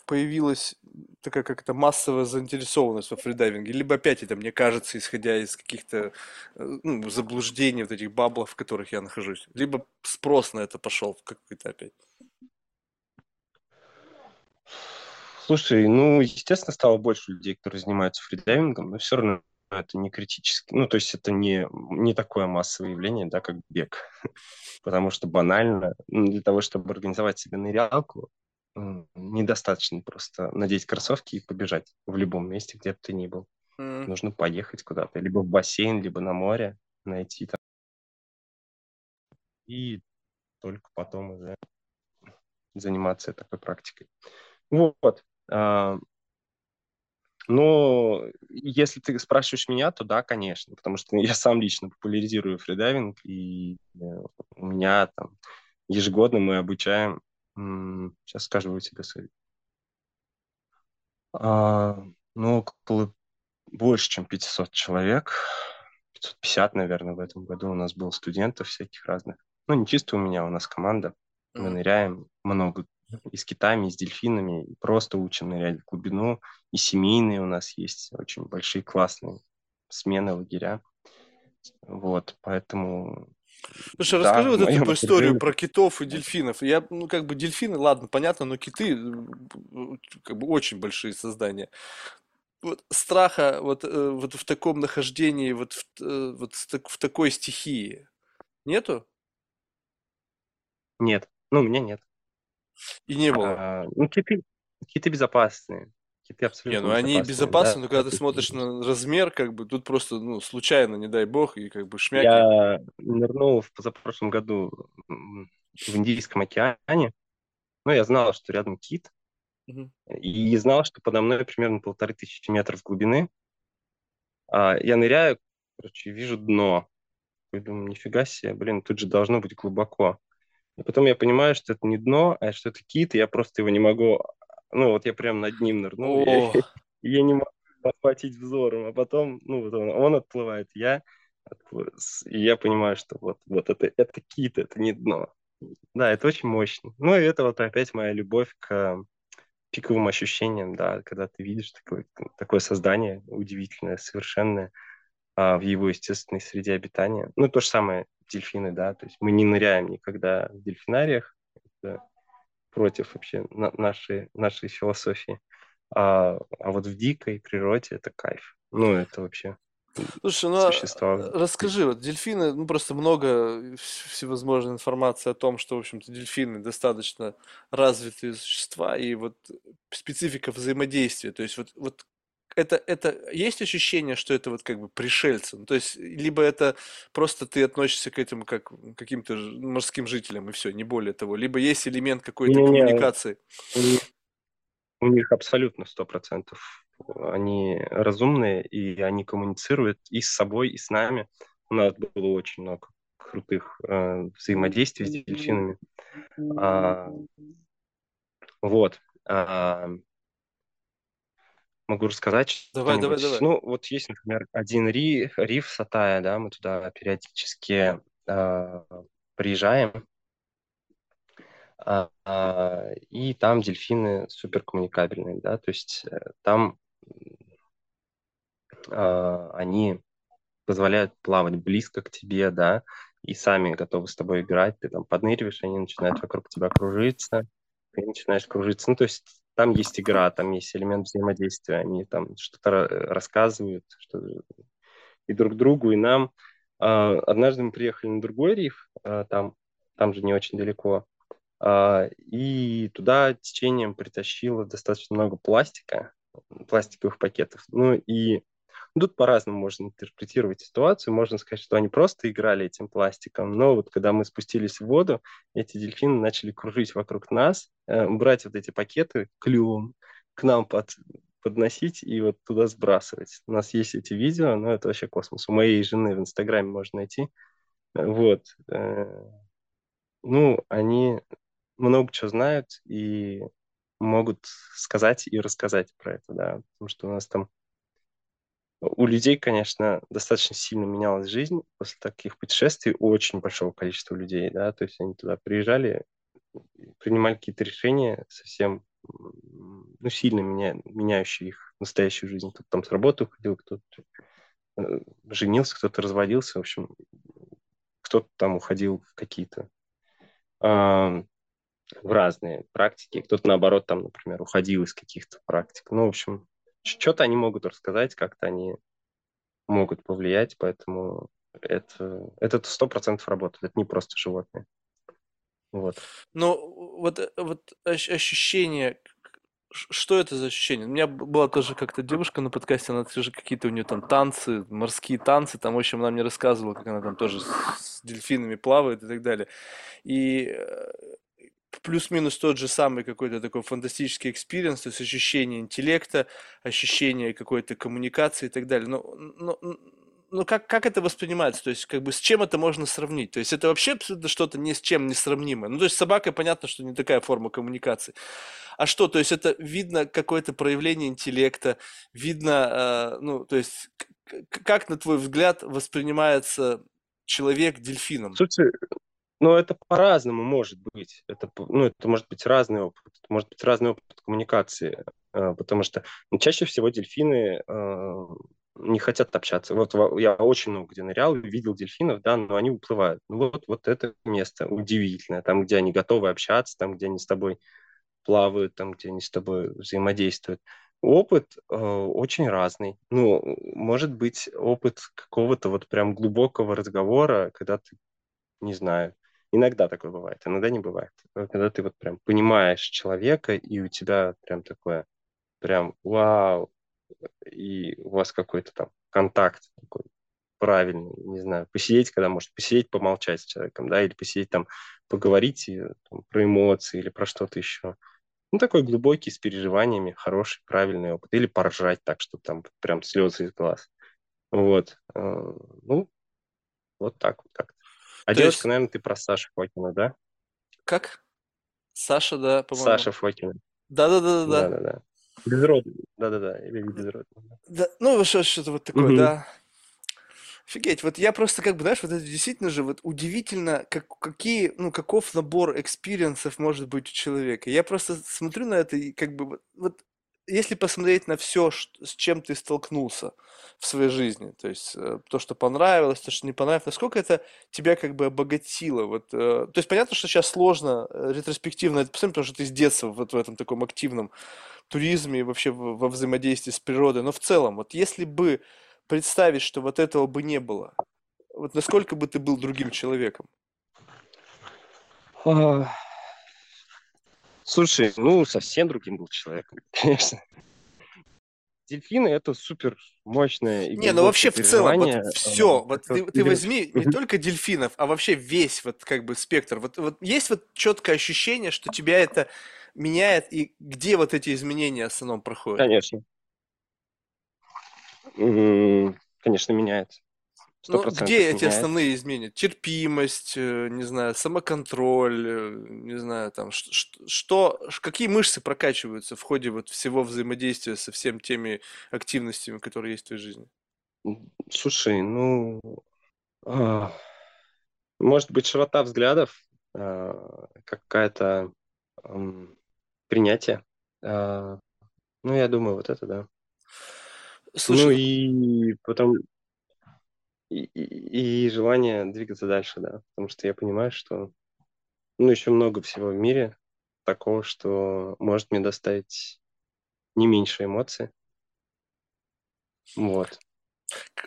появилась такая как-то массовая заинтересованность во фридайвинге. Либо опять это мне кажется, исходя из каких-то э, ну, заблуждений, вот этих баблов, в которых я нахожусь. Либо спрос на это пошел какой-то опять. Слушай, ну, естественно, стало больше людей, которые занимаются фридайвингом, но все равно это не критически, ну, то есть это не, не такое массовое явление, да, как бег. Потому что банально, ну, для того, чтобы организовать себе нырялку, недостаточно просто надеть кроссовки и побежать в любом месте, где бы ты ни был. Mm. Нужно поехать куда-то, либо в бассейн, либо на море, найти там. И только потом уже заниматься такой практикой. Вот. А, но если ты спрашиваешь меня, то да, конечно, потому что я сам лично популяризирую фридайвинг, и э, у меня там ежегодно мы обучаем, сейчас скажу тебе свои, а, ну, больше, чем 500 человек, 550, наверное, в этом году у нас было студентов всяких разных. Ну, не чисто у меня, у нас команда, мы ныряем много и с китами, и с дельфинами, и просто учим нырять в глубину, и семейные у нас есть очень большие классные смены, лагеря. Вот, поэтому... Слушай, да, расскажи вот эту историю про китов и дельфинов. Я, ну, как бы дельфины, ладно, понятно, но киты, как бы, очень большие создания. Вот страха вот, э, вот в таком нахождении, вот, в, э, вот в такой стихии нету? Нет, ну, у меня нет. И не было. А, ну, киты, киты безопасные. Киты абсолютно Не, ну они безопасны, да, но когда ты смотришь на размер, как бы тут просто, ну, случайно, не дай бог, и как бы шмяки. Я нырнул в позапрошлом году в Индийском океане. Ну, я знал, что рядом кит. Угу. И знал, что подо мной примерно полторы тысячи метров глубины. А, я ныряю, короче, вижу дно. Я думаю, нифига себе, блин, тут же должно быть глубоко. И потом я понимаю, что это не дно, а что это кит, и я просто его не могу... Ну, вот я прям над ним нырнул, и я не могу охватить взором. А потом, ну, вот он, он отплывает, я и я понимаю, что вот, вот это, это кит, это не дно. Да, это очень мощно. Ну, и это вот опять моя любовь к пиковым ощущениям, да, когда ты видишь такое, такое создание удивительное, совершенное а, в его естественной среде обитания. Ну, то же самое дельфины, да, то есть мы не ныряем никогда в дельфинариях, это против вообще на, нашей, нашей философии. А, а вот в дикой природе это кайф. Ну, это вообще Слушай, ну существа. А, расскажи, вот дельфины, ну просто много всевозможной информации о том, что, в общем-то, дельфины достаточно развитые существа, и вот специфика взаимодействия, то есть вот, вот это, это есть ощущение, что это вот как бы пришельцы? Ну, то есть, либо это просто ты относишься к этому как к каким-то морским жителям, и все, не более того. Либо есть элемент какой-то Не-не-не, коммуникации. у них, у них абсолютно сто процентов. Они разумные, и они коммуницируют и с собой, и с нами. У нас было очень много крутых э, взаимодействий с дельфинами. А, вот. А, могу рассказать Давай, давай, давай. Ну, вот есть, например, один ри, риф Сатая, да, мы туда периодически а, приезжаем, а, и там дельфины суперкоммуникабельные, да, то есть э, там а, они позволяют плавать близко к тебе, да, и сами готовы с тобой играть, ты там подныриваешь, они начинают вокруг тебя кружиться, ты начинаешь кружиться, ну, то есть там есть игра, там есть элемент взаимодействия, они там что-то рассказывают, что и друг другу, и нам. А, однажды мы приехали на другой риф, а, там, там же не очень далеко, а, и туда течением притащило достаточно много пластика, пластиковых пакетов. Ну и тут по-разному можно интерпретировать ситуацию. Можно сказать, что они просто играли этим пластиком, но вот когда мы спустились в воду, эти дельфины начали кружить вокруг нас, э, брать вот эти пакеты клювом к нам под, подносить и вот туда сбрасывать. У нас есть эти видео, но это вообще космос. У моей жены в Инстаграме можно найти. Вот. Э, ну, они много чего знают и могут сказать и рассказать про это, да, потому что у нас там у людей, конечно, достаточно сильно менялась жизнь после таких путешествий очень большого количества людей, да, то есть они туда приезжали, принимали какие-то решения совсем, ну, сильно меня, меняющие их настоящую жизнь. Кто-то там с работы уходил, кто-то э, женился, кто-то разводился, в общем, кто-то там уходил в какие-то э, в разные практики, кто-то наоборот там, например, уходил из каких-то практик. Ну, в общем, что-то они могут рассказать, как-то они могут повлиять, поэтому это сто процентов работает, это не просто животные. Вот. Ну, вот, вот ощущение, что это за ощущение? У меня была тоже как-то девушка на подкасте, она тоже какие-то у нее там танцы, морские танцы, там, в общем, она мне рассказывала, как она там тоже с дельфинами плавает и так далее. И э, плюс-минус тот же самый какой-то такой фантастический experience, то есть ощущение интеллекта, ощущение какой-то коммуникации и так далее. Но, но, но как, как это воспринимается? То есть, как бы с чем это можно сравнить? То есть, это вообще абсолютно что-то ни с чем не сравнимое. Ну, то есть, собака, понятно, что не такая форма коммуникации. А что? То есть, это видно какое-то проявление интеллекта, видно, э, ну, то есть, как, на твой взгляд, воспринимается человек дельфином? Слушай, но это по-разному может быть. Это, ну, это может быть разный опыт. Это может быть разный опыт коммуникации. Э, потому что ну, чаще всего дельфины э, не хотят общаться. Вот я очень много где нырял, видел дельфинов, да, но они уплывают. Ну, вот, вот это место удивительное. Там, где они готовы общаться, там, где они с тобой плавают, там, где они с тобой взаимодействуют. Опыт э, очень разный. Ну, может быть, опыт какого-то вот прям глубокого разговора, когда ты, не знаю, Иногда такое бывает, иногда не бывает. Когда ты вот прям понимаешь человека, и у тебя прям такое, прям вау, и у вас какой-то там контакт такой правильный, не знаю, посидеть, когда может посидеть, помолчать с человеком, да, или посидеть там, поговорить там, про эмоции или про что-то еще. Ну, такой глубокий, с переживаниями, хороший, правильный опыт. Или поржать так, что там прям слезы из глаз. Вот. Э, ну, вот так вот как-то. А То девушка, есть, наверное, ты про Сашу Фокина, да? как? Саша, да, по-моему. Саша Фокина. Да-да-да-да-да. Да-да-да. Безродный. Да-да-да, или безродный. Да, ну, что- что-то вот такое, Мгм. да. Офигеть, вот я просто как бы, знаешь, вот это действительно же вот удивительно, как, какие, ну, каков набор experience ов может быть у человека. Я просто смотрю на это и как бы вот, вот если посмотреть на все, с чем ты столкнулся в своей жизни, то есть э, то, что понравилось, то, что не понравилось, насколько это тебя как бы обогатило? Вот, э, то есть понятно, что сейчас сложно э, ретроспективно это посмотреть, потому что ты с детства вот в этом таком активном туризме и вообще во взаимодействии с природой, но в целом, вот если бы представить, что вот этого бы не было, вот насколько бы ты был другим человеком? Слушай, ну, совсем другим был человеком, конечно. дельфины это супер мощное и Не, ну вообще в целом, вот все, вот ты, ты возьми не только дельфинов, а вообще весь вот как бы спектр. Вот, вот есть вот четкое ощущение, что тебя это меняет, и где вот эти изменения в основном проходят? Конечно. Конечно, меняется. Ну, где эти основные изменения? Терпимость, э, не знаю, самоконтроль, э, не знаю, там, что, ш- какие мышцы прокачиваются в ходе вот всего взаимодействия со всеми теми активностями, которые есть в твоей жизни? Слушай, ну, а, может быть, широта взглядов, а, какая-то м, принятие. А, Ну, я думаю, вот это, да. Ну Слушай, и потом и, и- и желание двигаться дальше, да. Потому что я понимаю, что ну, еще много всего в мире такого, что может мне доставить не меньше эмоций. Вот.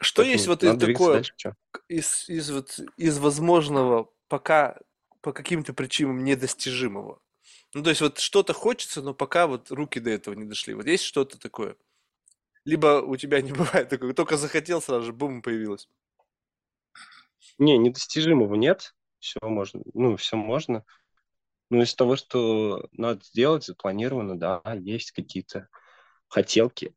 что есть Поэтому вот из такое, дальше. Из, из вот, из возможного пока по каким-то причинам недостижимого? Ну, то есть вот что-то хочется, но пока вот руки до этого не дошли. Вот есть что-то такое? Либо у тебя не бывает такого, только захотел, сразу же бум, появилось. Не, недостижимого нет. Все можно. Ну, все можно. Но из того, что надо сделать, запланировано, да, есть какие-то хотелки.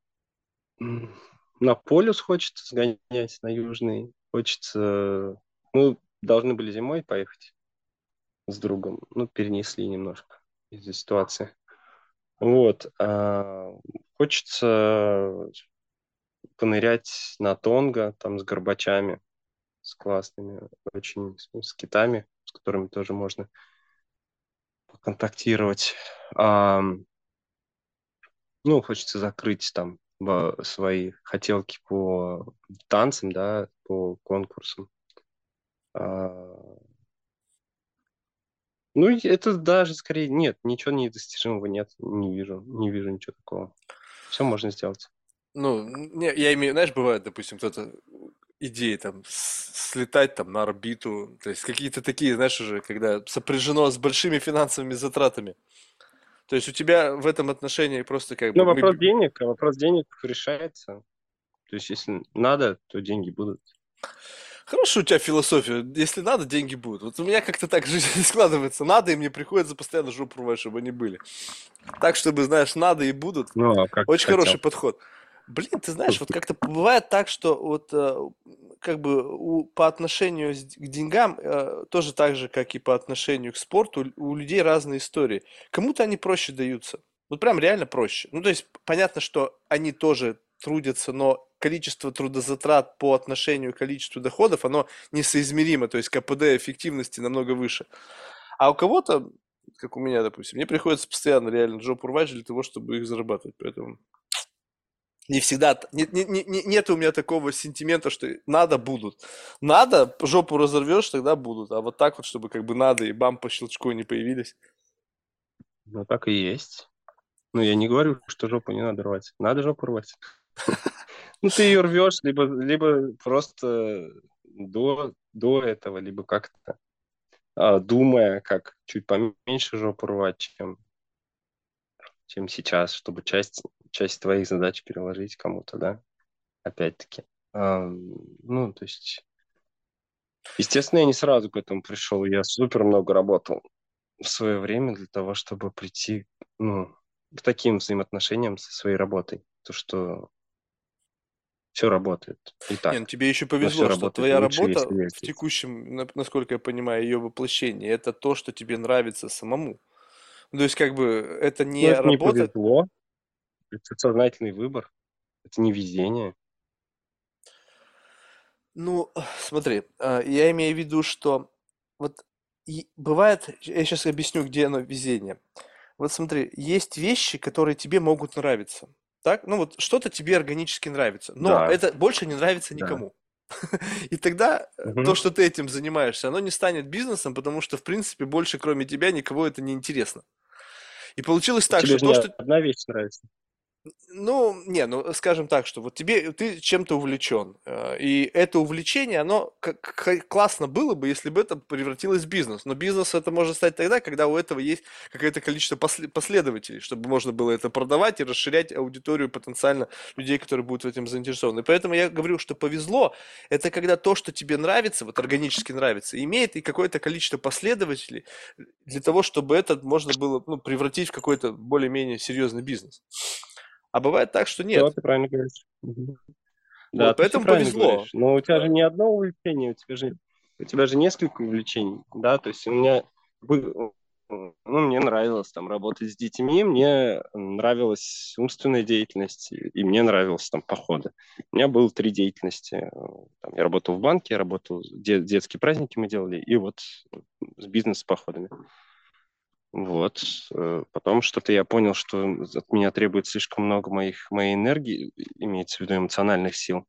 На полюс хочется сгонять, на южный. Хочется... Ну, должны были зимой поехать с другом. Ну, перенесли немножко из-за ситуации. Вот. а хочется понырять на Тонго, там, с горбачами, с классными, очень, с, китами, с которыми тоже можно контактировать. Ам, ну, хочется закрыть там свои хотелки по танцам, да, по конкурсам. А, ну, это даже скорее нет, ничего недостижимого нет, не вижу, не вижу ничего такого. Все можно сделать. Ну, не, я имею, знаешь, бывает, допустим, кто-то идеи там слетать там на орбиту, то есть какие-то такие, знаешь, уже, когда сопряжено с большими финансовыми затратами. То есть у тебя в этом отношении просто как Ну, бы мы... вопрос б- денег, а вопрос денег решается. То есть, если надо, то деньги будут. Хорошая у тебя философия. Если надо, деньги будут. Вот у меня как-то так жизнь складывается. Надо, и мне приходится постоянно жопу рвать, чтобы они были. Так, чтобы, знаешь, надо и будут. Ну, а как Очень хотел? хороший подход. Блин, ты знаешь, вот как-то бывает так, что вот э, как бы у- по отношению к деньгам э, тоже так же, как и по отношению к спорту, у людей разные истории. Кому-то они проще даются. Вот прям реально проще. Ну, то есть понятно, что они тоже трудятся, но количество трудозатрат по отношению к количеству доходов, оно несоизмеримо. То есть КПД эффективности намного выше. А у кого-то, как у меня, допустим, мне приходится постоянно реально жопу рвать для того, чтобы их зарабатывать. Поэтому не всегда, нет, нет, нет, нет у меня такого сентимента, что надо будут. Надо, жопу разорвешь, тогда будут. А вот так вот, чтобы как бы надо и бам по щелчку не появились. Ну, так и есть. Ну, я не говорю, что жопу не надо рвать. Надо жопу рвать. Ну, ты ее рвешь, либо, либо просто до, до этого, либо как-то а, думая, как чуть поменьше жопу рвать, чем, чем сейчас, чтобы часть, часть твоих задач переложить кому-то, да, опять-таки. Ну, то есть, естественно, я не сразу к этому пришел, я супер много работал в свое время для того, чтобы прийти, ну, к таким взаимоотношениям со своей работой. То, что все работает. И Не, ну так. тебе еще повезло, что работает твоя лучше, работа в текущем, на- насколько я понимаю, ее воплощение, это то, что тебе нравится самому. Ну, То есть как бы это Ну, не это не работа, повезло, это сознательный выбор, это не везение. Ну, смотри, а, я имею в виду, что вот бывает, я сейчас объясню, где оно везение. Вот смотри, есть вещи, которые тебе могут нравиться. Так? Ну вот что-то тебе органически нравится, но Да, это больше не нравится да. никому. И тогда э, то, что ты этим занимаешься, оно не станет бизнесом, потому что, в принципе, больше кроме тебя никого это не интересно. И получилось так, Тебе что то, что одна вещь нравится. Ну, не, ну, скажем так, что вот тебе, ты чем-то увлечен, э, и это увлечение, оно как, классно было бы, если бы это превратилось в бизнес. Но бизнес это может стать тогда, когда у этого есть какое-то количество после- последователей, чтобы можно было это продавать и расширять аудиторию потенциально людей, которые будут в этом заинтересованы. Поэтому я говорю, что повезло, это когда то, что тебе нравится, вот органически нравится, имеет и какое-то количество последователей для того, чтобы это можно было ну, превратить в какой-то более-менее серьезный бизнес. А бывает так, что нет. Да, ты правильно говоришь. Да, Вот, поэтому повезло. говоришь. Но у тебя же не одно увлечение, у тебя же, у тебя же несколько увлечений, да, то есть у меня, ну, мне нравилось там работать с детьми, мне нравилась умственная деятельность, и мне нравилось там походы. У меня было три деятельности. Там, я работал в банке, я работал, де- детские праздники мы делали, и вот с бизнес-походами. Вот. Э, Потом что-то я понял, что от меня требует слишком много моих, моей энергии, имеется в виду эмоциональных сил.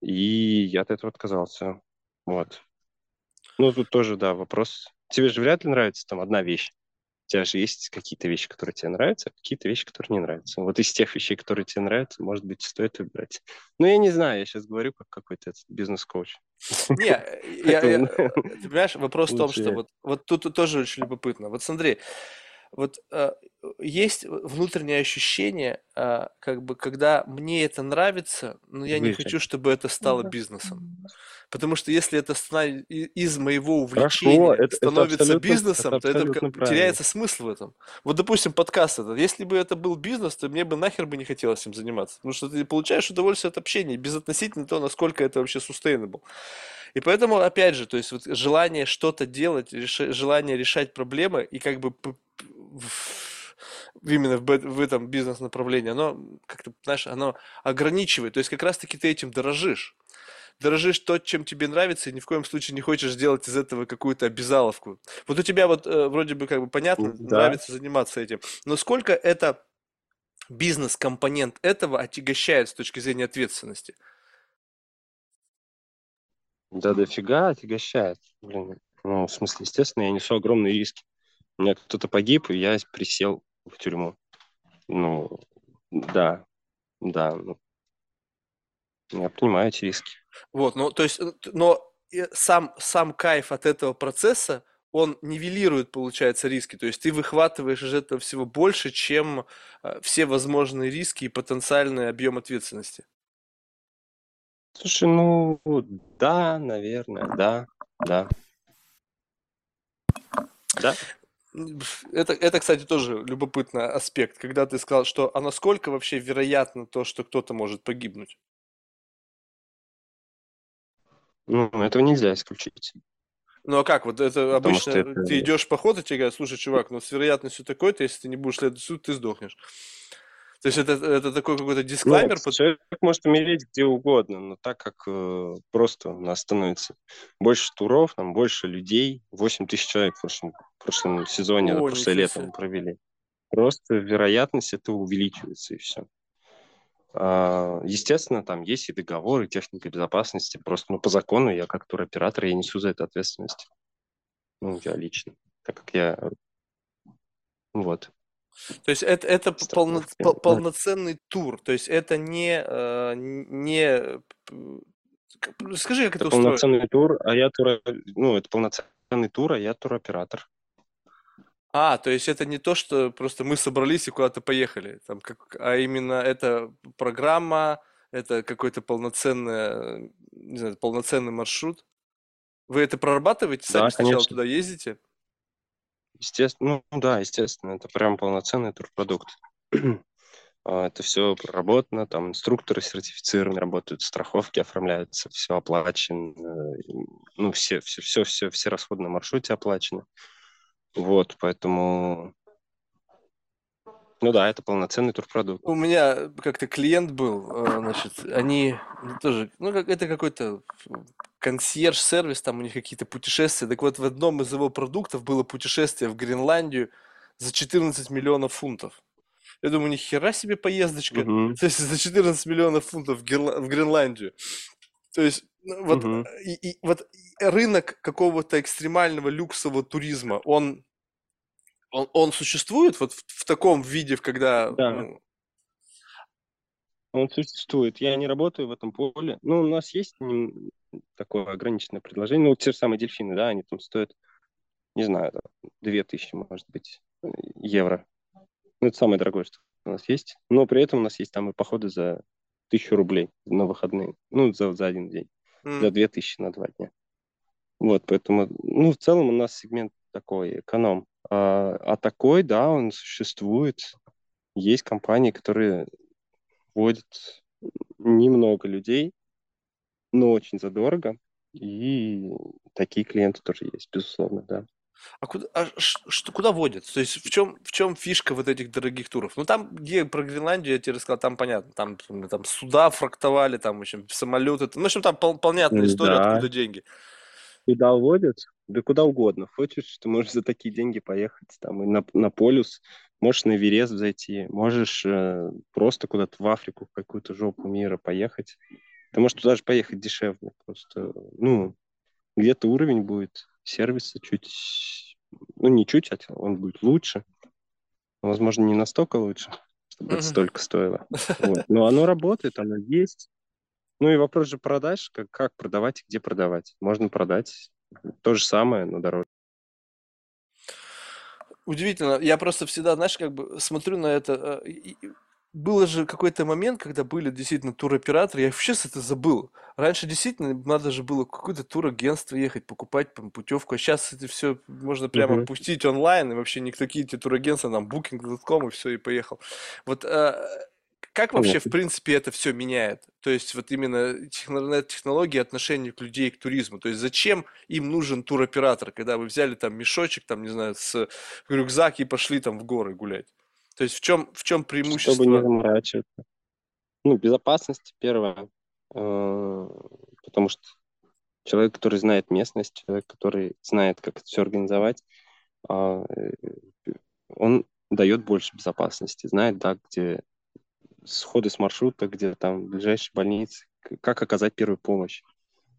И я от этого отказался. Вот. Ну, тут тоже, да, вопрос. Тебе же вряд ли нравится там одна вещь. У тебя же есть какие-то вещи, которые тебе нравятся, а какие-то вещи, которые не нравятся. Вот из тех вещей, которые тебе нравятся, может быть, стоит выбрать. Но я не знаю, я сейчас говорю как какой-то бизнес-коуч. Не, я, я- Поэтому ты понимаешь, вопрос в том, что я- вот, вот тут тоже очень любопытно. Вот смотри, вот э, есть внутреннее ощущение, а, как бы, когда мне это нравится, но я не Выше. хочу, чтобы это стало бизнесом. Потому что если это из моего Хорошо, увлечения это- это становится абсолютно- бизнесом, это то это как правильно. теряется смысл в этом. Вот, допустим, подкаст этот. Если бы это был бизнес, то мне бы нахер бы не хотелось им заниматься. Потому что ты получаешь удовольствие от общения, безотносительно того, насколько это вообще sustainable. И поэтому, опять же, то есть вот желание что-то делать, реш- желание решать проблемы и как бы в- именно в, в этом бизнес-направлении, оно как-то, знаешь, оно ограничивает. То есть как раз-таки ты этим дорожишь. Дорожишь то, чем тебе нравится, и ни в коем случае не хочешь сделать из этого какую-то обязаловку. Вот у тебя вот э, вроде бы как бы понятно, Да. нравится заниматься этим. Но сколько это бизнес-компонент этого отягощает с точки зрения ответственности? Да дофига отягощает. Блин. Ну, в смысле, естественно, я несу огромные риски. У меня кто-то погиб, и я присел в тюрьму. Ну, да, да. ну, я понимаю эти риски. Вот, ну, то есть, но сам, сам кайф от этого процесса, он нивелирует, получается, риски. То есть ты выхватываешь из этого всего больше, чем э, все возможные риски и потенциальный объем ответственности. Слушай, ну, да, наверное, да, да. Да, Это, это, кстати, тоже любопытный аспект, когда ты сказал, что а насколько вообще вероятно то, что кто-то может погибнуть? ну, этого нельзя исключить. Ну а как? Вот это Потому обычно это- ты идешь в поход, и тебе говорят, слушай, чувак, ну с вероятностью такой-то, если ты не будешь следовать суд, ты сдохнешь. То есть это, это такой какой-то дисклаймер, Нет, под- человек может умереть где угодно, но так как э, просто у нас становится больше туров, там больше людей, 8 тысяч человек в прошлом, в прошлом сезоне, О, прошлое лето мы провели. Просто вероятность этого увеличивается, и все. Естественно, там есть и договоры, и техника безопасности. Просто ну, по закону я как туроператор, я несу за это ответственность. Ну, я лично, так как я... Вот. То есть это, это полно- пол- полноценный тур, то есть это не, э, не скажи, как это, Это устроено? полноценный тур, а я тура... Ну, это полноценный тур, а я туроператор. А, то есть это не то, что просто мы собрались и куда-то поехали, там, как, а именно это программа, это какой-то полноценный, не знаю, полноценный маршрут. Вы это прорабатываете сами Да, сначала конечно. туда ездите? Естественно, ну да, естественно, это прям полноценный турпродукт. А, Это все проработано, там инструкторы сертифицированы, работают, страховки оформляются, все оплачено, ну все, все, все, все, все расходы на маршруте оплачены. Вот, поэтому, ну да, это полноценный турпродукт. У меня как-то клиент был, э, значит, они ну, тоже, ну, как это какой-то консьерж-сервис, там у них какие-то путешествия. Так вот, в одном из его продуктов было путешествие в Гренландию за 14 миллионов фунтов. Я думаю, ни хера себе поездочка. Мгм. То есть за 14 миллионов фунтов в, Герла- в Гренландию. То есть ну, вот, Мгм. и, и вот рынок какого-то экстремального люксового туризма, он, он, он существует вот в, в таком виде, когда Да. ну, он существует. Я не работаю в этом поле. Ну, у нас есть такое ограниченное предложение. Ну, те же самые дельфины, да, они там стоят, не знаю, две тысячи, может быть, евро. Ну, это самое дорогое, что у нас есть. Но при этом у нас есть там и походы за тысячу рублей на выходные. Ну, за, за один день. Mm. За две тысячи на два дня. Вот, поэтому, ну, в целом у нас сегмент такой, эконом. А, а такой, да, он существует. Есть компании, которые вводят немного людей, но очень задорого. И такие клиенты тоже есть, безусловно, да. А куда, а что, куда водят? То есть в чем, в чем фишка вот этих дорогих туров? Ну там, где про Гренландию я тебе рассказал, там понятно, там, там суда фрактовали, там, в общем, самолеты, ну, в общем, там пол, понятная история, да. откуда деньги. Куда водят? Да куда угодно. Хочешь, ты можешь за такие деньги поехать там и на, на полюс, можешь на Эверест зайти, можешь э, просто куда-то в Африку, в какую-то жопу мира поехать. Ты можешь туда же поехать дешевле. Просто, ну, где-то уровень будет сервиса чуть, ну, не чуть, а он будет лучше. Возможно, не настолько лучше, чтобы это столько стоило. Вот. Но оно работает, оно есть. Ну и вопрос же продаж, как, как продавать и где продавать. Можно продать то же самое, но дороже. Удивительно. Я просто всегда, знаешь, как бы смотрю на это. Э, было же какой-то момент, когда были действительно туроператоры, я вообще это забыл. Раньше действительно надо же было какое-то турагентство ехать, покупать там, путевку, а сейчас это все можно прямо uh-huh. пустить онлайн, и вообще никакие эти турагентства, там, booking.com, и все, и поехал. Вот э, как вообще, в принципе, это все меняет? То есть вот именно интернет-технологии отношение к людей к туризму. То есть зачем им нужен туроператор, когда вы взяли там мешочек, там, не знаю, с рюкзак и пошли там в горы гулять? То есть в чем, в чем преимущество? Чтобы не заморачиваться. Ну, безопасность первое. Э, потому что человек, который знает местность, человек, который знает, как это все организовать, а, э, он дает больше безопасности, знает, да, где сходы с маршрута, где там ближайшие больницы, как оказать первую помощь.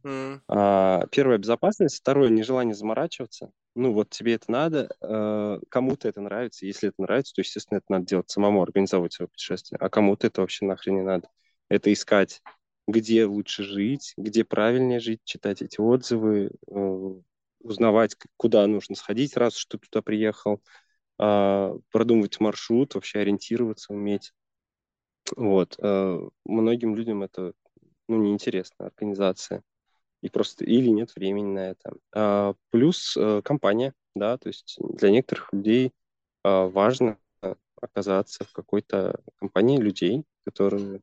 Mm. А, первая безопасность, второе нежелание заморачиваться. Ну вот тебе это надо, э, кому-то это нравится, если это нравится, то естественно это надо делать самому, организовывать свое путешествие, а кому-то это вообще нахрен не надо. Это искать, где лучше жить, где правильнее жить, читать эти отзывы, э, узнавать, куда нужно сходить, раз что ты туда приехал, э, продумывать маршрут, вообще ориентироваться, уметь. Вот. Э, многим людям это ну, неинтересно, организация. И просто или нет времени на это. А, плюс а, компания, да, то есть для некоторых людей а, важно оказаться в какой-то компании людей, которые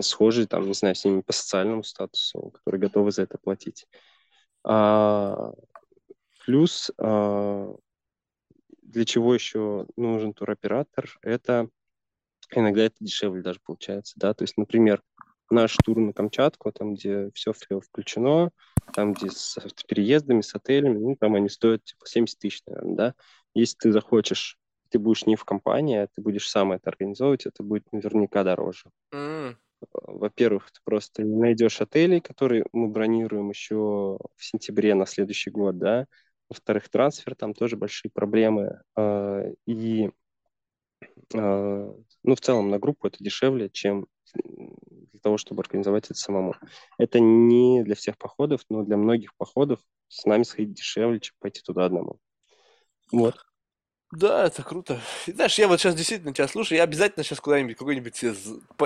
схожи, там, не знаю, с ними по социальному статусу, которые готовы за это платить. А, плюс а, для чего еще нужен туроператор? Это иногда это дешевле даже получается, да, то есть, например, наш тур на Камчатку, там, где все включено, там, где с, переездами, с отелями, ну, там они стоят, типа, 70 тысяч, наверное, да. Если ты захочешь, ты будешь не в компании, а ты будешь сам это организовывать, это будет наверняка дороже. Mm. Во-первых, ты просто не найдешь отелей, которые мы бронируем еще в сентябре на следующий год, да. Во-вторых, трансфер, там тоже большие проблемы. А, и а, ну, в целом на группу это дешевле, чем для того, чтобы организовать это самому. Это не для всех походов, но для многих походов с нами сходить дешевле, чем пойти туда одному. Вот. Да, это круто. И знаешь, я вот сейчас действительно тебя слушаю, я обязательно сейчас куда-нибудь, какую-нибудь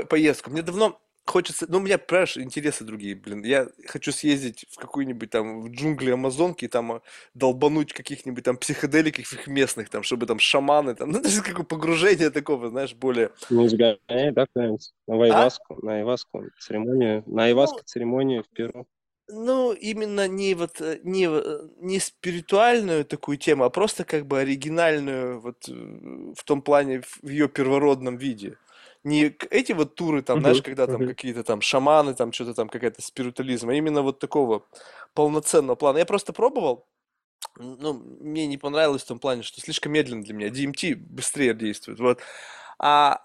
поездку. Мне давно хочется, ну, у меня, понимаешь, интересы другие, блин. Я хочу съездить в какую-нибудь там, в джунгли Амазонки, и там а, долбануть каких-нибудь там психоделиков местных, там, чтобы там шаманы, там, ну, это же какое погружение такого, знаешь, более... Ну, сгоняй, да, на Айваску, а? на Айваску церемонию, на Айваску ну, церемонию в Перу. Ну, именно не вот э, не, э, не спиритуальную такую тему, а просто как бы оригинальную вот э, в том плане в ее первородном виде не эти вот туры, там, знаешь, когда там какие-то там шаманы, там что-то там, какая-то спиритуализм, а именно вот такого полноценного плана. Я просто пробовал, ну, мне не понравилось в том плане, что слишком медленно для меня. DMT быстрее действует, вот. А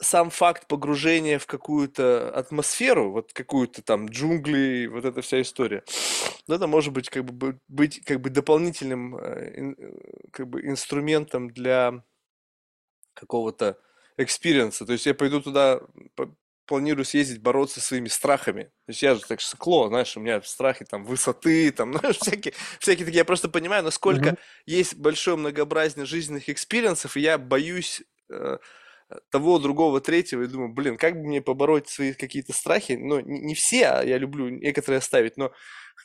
сам факт погружения в какую-то атмосферу, вот какую-то там джунгли, вот эта вся история, ну, это может быть как бы быть как бы дополнительным э, э, как бы инструментом для какого-то experience а. То есть я пойду туда, планирую съездить бороться со своими страхами. То есть я же так скло, знаешь, у меня страхи там высоты, там, знаешь, всякие, всякие такие. Я просто понимаю, насколько mm-hmm. есть большое многообразие жизненных experience ов, и я боюсь э, того, другого, третьего, и думаю, блин, как бы мне побороть свои какие-то страхи, ну, не, не все, а я люблю некоторые оставить, но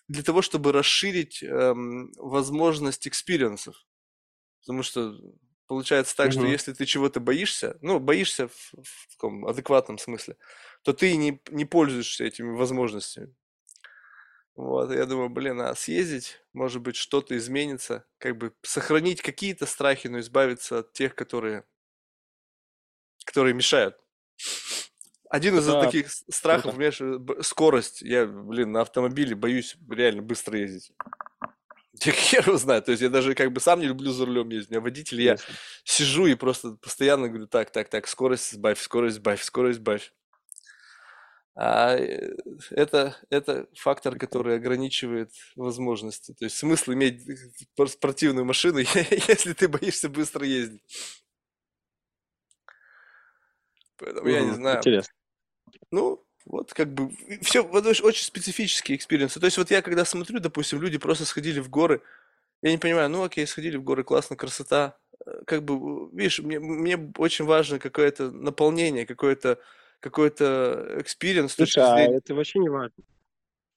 для того, чтобы расширить эм, возможность experience ов. Потому что получается так, что если ты чего-то боишься, ну, боишься в, в таком адекватном смысле, то ты не, не пользуешься этими возможностями. Вот, я думаю, блин, а съездить, может быть, что-то изменится, как бы сохранить какие-то страхи, но избавиться от тех, которые, которые мешают. Один из Да, таких страхов, круто. э, скорость. Я, блин, на автомобиле боюсь реально быстро ездить. Я хер его знает. То есть я даже как бы сам не люблю за рулем ездить. У меня водитель, я Ясно. сижу и просто постоянно говорю, так, так, так, скорость сбавь, скорость сбавь, скорость сбавь. А э, это, это фактор, который ограничивает возможности. То есть смысл иметь э, спортивную машину, если ты боишься быстро ездить. Поэтому я не знаю. Интересно. Ну, вот как бы все, вот очень специфические experience ы. То есть вот я когда смотрю, допустим, люди просто сходили в горы, я не понимаю, ну окей, сходили в горы, классно, красота. Э, Как бы, видишь, мне, мне очень важно какое-то наполнение, какое-то какой-то experience Слушай, а это вообще не важно.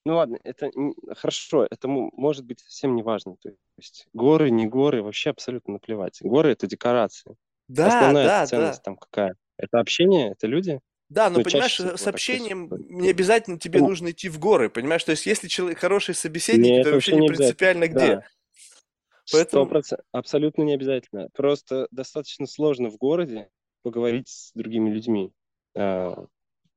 Ну ладно, это хорошо, это мо- может быть совсем не важно. То есть горы, не горы, вообще абсолютно наплевать. Горы это декорации. Да, Основная да, ценность да. там какая? Это общение, это люди. Да, но Ну, чаще понимаешь, с общением не обязательно тебе Ну, нужно идти в горы, понимаешь? То есть если человек хороший собеседник, это вообще не принципиально где. Да, Поэтому, процентов, абсолютно не обязательно. Просто достаточно сложно в городе поговорить с другими людьми. А,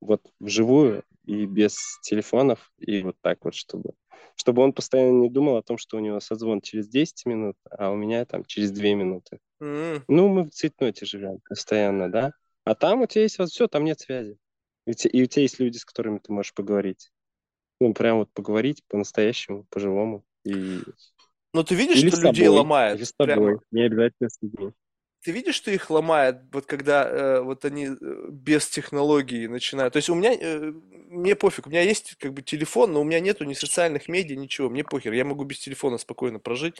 вот вживую и без телефонов, и вот так вот, чтобы, чтобы он постоянно не думал о том, что у него созвон через 10 минут, а у меня там через 2 минуты. м, Ну, мы в цветноте живем постоянно, да? А там у тебя есть вот все, там нет связи. И и у тебя есть люди, с которыми ты можешь поговорить. Ну, прям вот поговорить по-настоящему, по-живому. И... но ты видишь, Или что с людей тобой, или ломает с прямо тобой. Не обязательно с людьми. Ты видишь, что их ломает, вот когда э, вот они э, без технологий начинают. То есть у меня, э, мне пофиг, у меня есть как бы телефон, но у меня нету ни социальных медиа, ничего, мне похер, я могу без телефона спокойно прожить.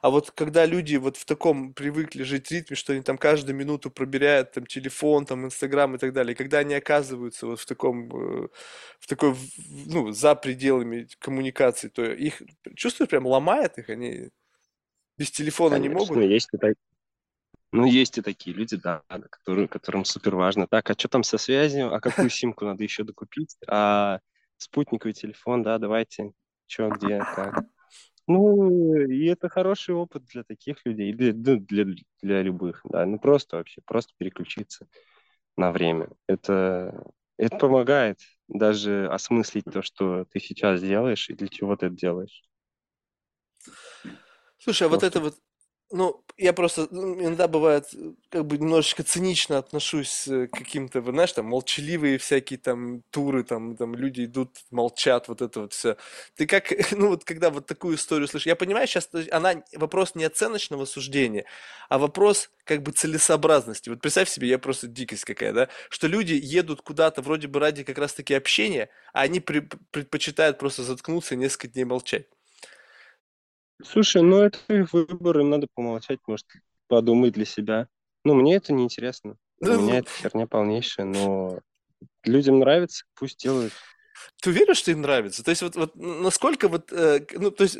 А вот когда люди вот в таком привыкли жить ритме, что они там каждую минуту пробирают там телефон, там Инстаграм и так далее, и когда они оказываются вот в таком, э, в такой, ну, за пределами коммуникации, то их, чувствуешь, прям ломает их, они без телефона не Конечно, могут. есть Ну, есть и такие люди, да, которые, которым супер важно. Так, а что там со связью? А какую симку надо еще докупить? А спутниковый телефон, да, давайте. Что, где, как? Ну, и это хороший опыт для таких людей, для, для, для любых, да. Ну, просто вообще, просто переключиться на время. Это, это помогает даже осмыслить то, что ты сейчас делаешь и для чего ты это делаешь. Слушай, а вот это вот, ну, я просто иногда бывает, как бы немножечко цинично отношусь э, к каким-то, знаешь, там, молчаливые всякие там туры, там, там люди идут, молчат, вот это вот все. Ты как, ну, вот когда вот такую историю слышишь, я понимаю, сейчас она, вопрос не оценочного суждения, а вопрос как бы целесообразности. Вот представь себе, я просто дикость какая, да, что люди едут куда-то вроде бы ради как раз-таки общения, а они при- предпочитают просто заткнуться и несколько дней молчать. Слушай, ну это их выбор, им надо помолчать, может, подумать для себя. Ну, мне это неинтересно. Для меня Ну, это херня полнейшая, но людям нравится, пусть делают. Ты уверен, что им нравится? То есть вот, вот насколько вот, э, ну, то есть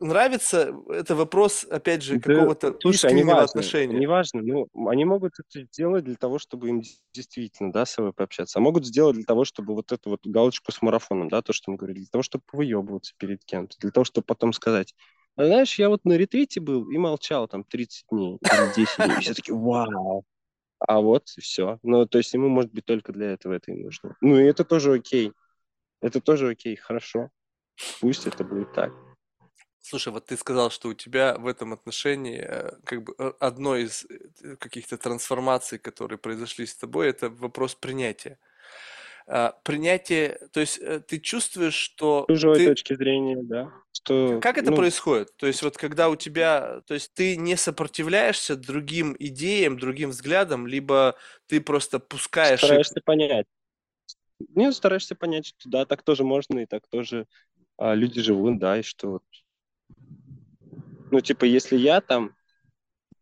нравится, это вопрос, опять же, Да, какого-то слушай, они важны, отношения. они важны, ну, они могут это сделать для того, чтобы им действительно, да, с собой пообщаться, а могут сделать для того, чтобы вот эту вот галочку с марафоном, да, то, что мы говорили, для того, чтобы выебываться перед кем-то, для того, чтобы потом сказать, а знаешь, я вот на ретрите был и молчал там 30 дней или 10 дней, все таки вау, а вот все. Ну, то есть ему, может быть, только для этого это и нужно. Ну, и это тоже окей, это тоже окей, хорошо, пусть это будет так. Слушай, вот ты сказал, что у тебя в этом отношении э, как бы э, одной из э, каких-то трансформаций, которые произошли с тобой, это вопрос принятия. А, принятие, то есть э, ты чувствуешь, что Чужой ты... точки зрения, да. Что, Как это ну, происходит? То есть вот когда у тебя, то есть ты не сопротивляешься другим идеям, другим взглядам, либо ты просто пускаешь их... стараешься понять. Не, стараешься понять, что да, так тоже можно, и так тоже а, люди живут, да, и что вот. Ну, типа, если я там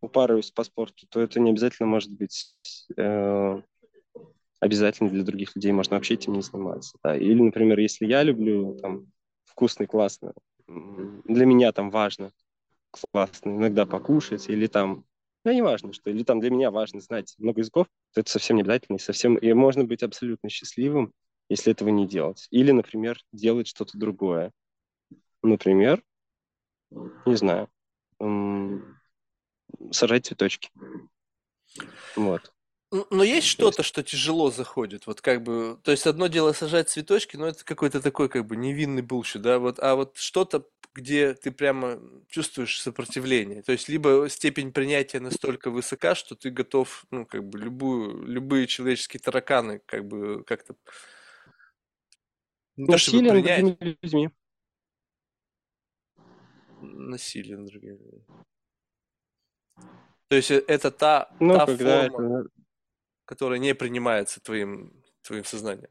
упарываюсь по спорту, то это не обязательно может быть э, обязательно для других людей, можно вообще этим не заниматься. Да. Или, например, если я люблю там вкусно классно, для меня там важно классно иногда покушать, или там, ну, не важно, что, или там для меня важно знать много языков, то это совсем не обязательно, и совсем, и можно быть абсолютно счастливым, если этого не делать. Или, например, делать что-то другое. Например, не знаю, сажать цветочки. Вот. Но есть То есть, что-то, что тяжело заходит, вот как бы, то есть одно дело сажать цветочки, но это какой-то такой как бы невинный bullshit, да, вот, а вот что-то, где ты прямо чувствуешь сопротивление, то есть либо степень принятия настолько высока, что ты готов, ну, как бы любую, любые человеческие тараканы, как бы как-то не насилие над другими людьми. насилие над другими людьми. То есть э, это та, Ну, та когда форма, это, которая не принимается твоим, твоим сознанием.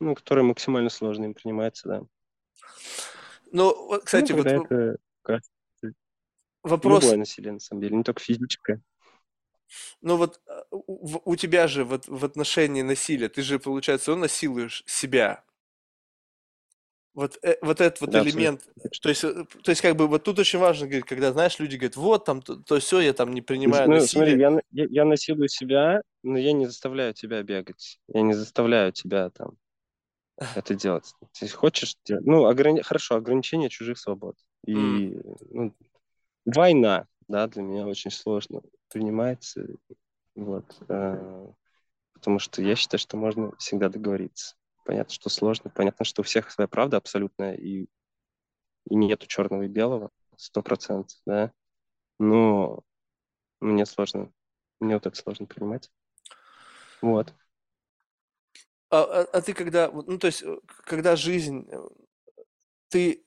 ну, которое максимально сложно им принимается, да. Ну, вот, Ну, кстати, вот когда в- это вопрос, любое насилие, на самом деле, не только физическое. ну вот э, у, у тебя же вот в отношении насилия, ты же, получается, он насилуешь себя. Вот, э, вот этот вот Да, элемент, то есть, э, то есть как бы вот тут очень важно, говорить, когда, знаешь, люди говорят, вот там, то, то все, я там не принимаю Ну, смотри, насилие. я, на- я, я насилую себя, но я не заставляю тебя бегать. Я не заставляю тебя там это делать. Если хочешь, дел- ну, ограни... хорошо, ограничение чужих свобод. И ну, война, да, для меня очень сложно принимается. Вот. э, Потому что я считаю, что можно всегда договориться. Понятно, что сложно, понятно, что у всех своя правда абсолютная, и, и нету черного и белого, сто процентов, да. Но мне сложно, мне вот это сложно принимать. Вот. А, а- а ты когда, ну то есть, э, когда жизнь, э, ты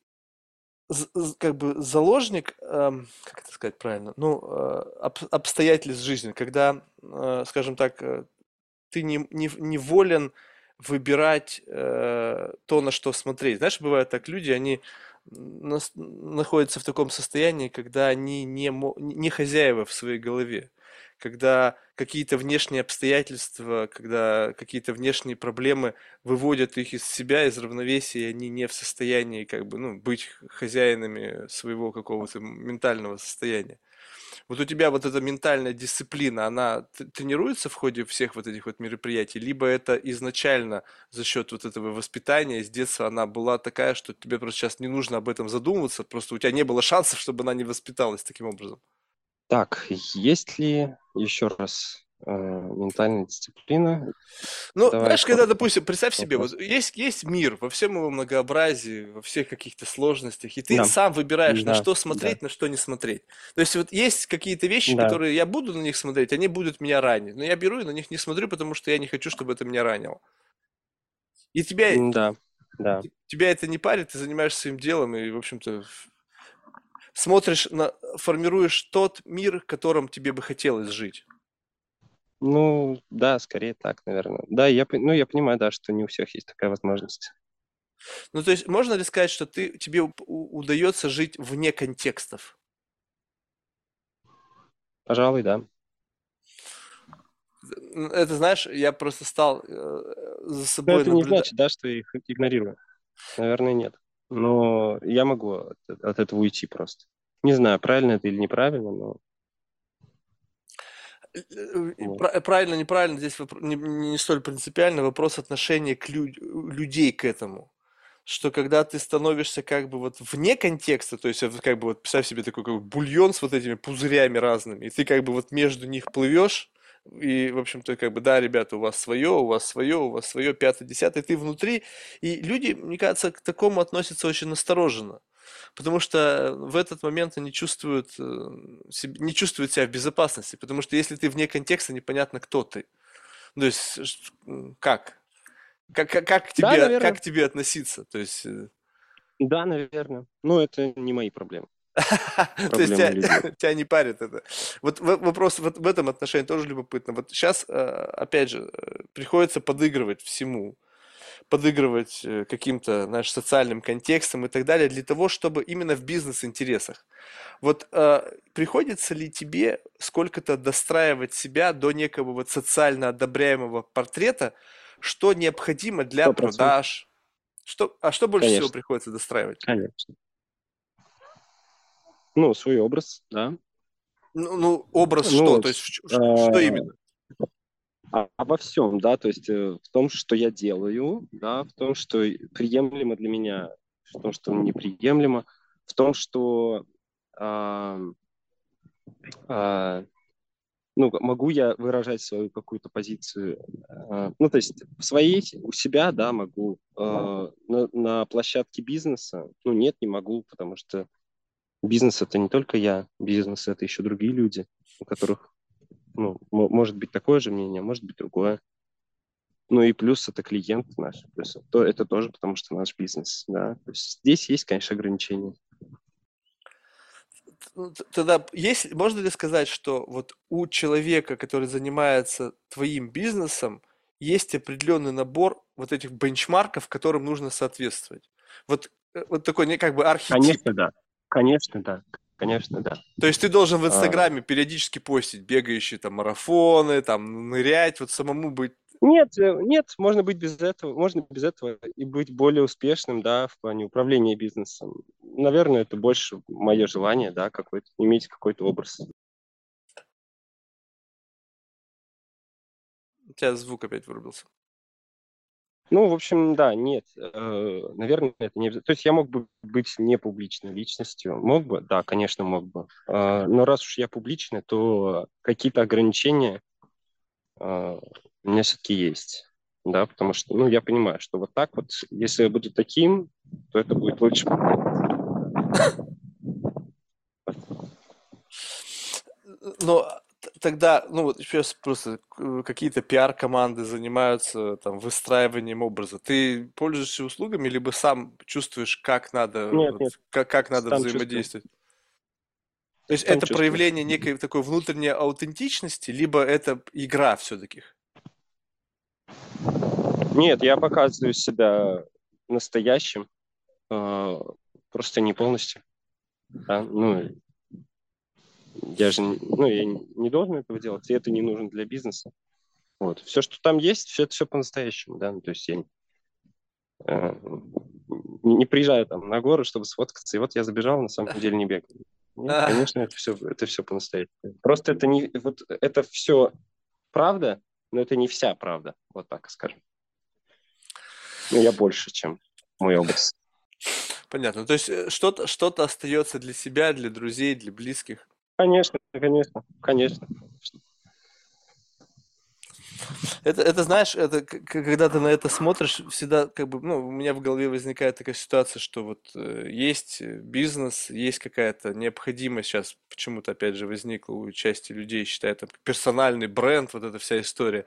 как бы заложник, эм, как это сказать правильно, ну, э, об- обстоятельств жизни, когда, э, скажем так, э, ты не, не, не волен выбирать э, то, на что смотреть. Знаешь, бывает так, люди, они нас- находятся в таком состоянии, когда они не, не хозяева в своей голове, когда какие-то внешние обстоятельства, когда какие-то внешние проблемы выводят их из себя, из равновесия, и они не в состоянии как бы, ну, быть хозяинами своего какого-то ментального состояния. Вот у тебя вот эта ментальная дисциплина, она тренируется в ходе всех вот этих вот мероприятий, либо это изначально за счет вот этого воспитания с детства она была такая, что тебе просто сейчас не нужно об этом задумываться, просто у тебя не было шансов, чтобы она не воспиталась таким образом. Так, есть ли еще раз ментальная дисциплина? Ну, Давай знаешь, когда, допустим, представь себе, вот есть, есть мир во всем его многообразии, во всех каких-то сложностях, и ты Да, сам выбираешь, на да, что да, смотреть, на что не смотреть. То есть вот есть какие-то вещи, да, которые я буду на них смотреть, они будут меня ранить, но я беру и на них не смотрю, потому что я не хочу, чтобы это меня ранило. И тебя, да, да. тебя это не парит, ты занимаешься своим делом и, в общем-то, смотришь, на, формируешь тот мир, в котором тебе бы хотелось жить. Ну, да, скорее так, наверное. Да, я, ну, я понимаю, да, что не у всех есть такая возможность. Ну, то есть можно ли сказать, что ты, тебе удается жить вне контекстов? Пожалуй, да. Это, знаешь, я просто стал э, за Но собой это не наблюдать. значит, да, что я их игнорирую. Наверное, нет. Но я могу от, от этого уйти просто. Не знаю, правильно это или неправильно, но вот. пра- Правильно, неправильно, здесь не, не столь принципиально вопрос отношения к лю- людей к этому. Что когда ты становишься как бы вот вне контекста, то есть как бы вот представь себе такой как бы бульон с вот этими пузырями разными, и ты как бы вот между них плывешь, и, в общем-то, как бы, да, ребята, у вас свое, у вас свое, у вас свое, пятое, десятое, ты внутри, и люди, мне кажется, к такому относятся очень настороженно. Потому что в этот момент они чувствуют, э, не чувствуют себя в безопасности, потому что если ты вне контекста, непонятно, кто ты. То есть, как? Как, как, как, тебе, Да, наверное. как тебе относиться? То есть, э, Да, наверное. Но это не мои проблемы. То есть тебя, не парит это. Вот вопрос вот в этом отношении тоже любопытно. Вот сейчас, опять же, э, приходится подыгрывать всему, подыгрывать э, каким-то, знаешь, социальным контекстом и так далее, для того, чтобы именно в бизнес-интересах. Вот э, приходится ли тебе сколько-то достраивать себя до некого вот социально одобряемого портрета, что необходимо для Сто процентов. продаж? Что, а что больше всего Конечно. приходится достраивать? Конечно. Ну, свой образ, да. Ну, ну, образ Ну, что? То есть, ш- что э, именно? А- Обо всем, да, то есть э, в том, что я делаю, да, в том, что приемлемо для меня, в том, что неприемлемо, в том, что а, а, ну, могу я выражать свою какую-то позицию, а, ну, то есть в своей, у себя, да, могу, а, на, на площадке бизнеса, ну, нет, не могу, потому что бизнес это не только я, бизнес это еще другие люди, у которых, ну, мо- может быть такое же мнение, может быть другое. Ну и плюс это клиент наш, плюс то, это тоже потому что наш бизнес, да. То есть здесь есть, конечно, ограничения. Тогда есть, можно ли сказать, что вот у человека, который занимается твоим бизнесом, есть определенный набор вот этих бенчмарков, которым нужно соответствовать? Вот, э, вот такой не как бы архетип. Конечно, да. Конечно, да. Конечно, да. То есть ты должен в А. Инстаграме периодически постить бегающие там марафоны, там нырять, вот самому быть. Нет, э, нет, можно быть без этого, можно без этого и быть более успешным, да, в плане управления бизнесом. Наверное, это больше мое желание, да, какой-то, иметь какой-то образ. У тебя звук опять вырубился. Ну, в общем, да, нет, э, наверное, это не... То есть я мог бы быть не публичной личностью, мог бы, да, конечно, мог бы. Э, Но раз уж я публичный, то какие-то ограничения э, у меня все-таки есть, да, потому что, ну, я понимаю, что вот так вот, если я буду таким, то это будет лучше. Но т- тогда, ну вот сейчас просто э, какие-то пиар-команды занимаются там выстраиванием образа. Ты пользуешься услугами, либо сам чувствуешь, как надо, Нет, вот, нет. как, как надо Сам чувствую. взаимодействовать? То есть Сам это чувствую. проявление некой такой внутренней аутентичности, либо это игра все-таки? Нет, я показываю себя настоящим, э, просто не полностью. Да? Ну, я же не- ну, я не не должен этого делать, и это не нужно для бизнеса. Вот. Все, что там есть, все это все по-настоящему, да, ну, то есть я э, не, не приезжаю там на гору, чтобы сфоткаться, и вот я забежал, на самом деле не бегаю. Нет, А. конечно, это все, это все по-настоящему. Просто это не, вот это все правда, но это не вся правда, вот так скажем. Ну, я больше, чем мой образ. Понятно. То есть э, что-то что-то остается для себя, для друзей, для близких. Конечно, конечно, конечно. Это, это знаешь, это когда ты на это смотришь, всегда как бы, ну, у меня в голове возникает такая ситуация, что вот э, есть э, бизнес, есть какая-то необходимость сейчас, почему-то опять же возникла у части людей, считают это персональный бренд, вот эта вся история,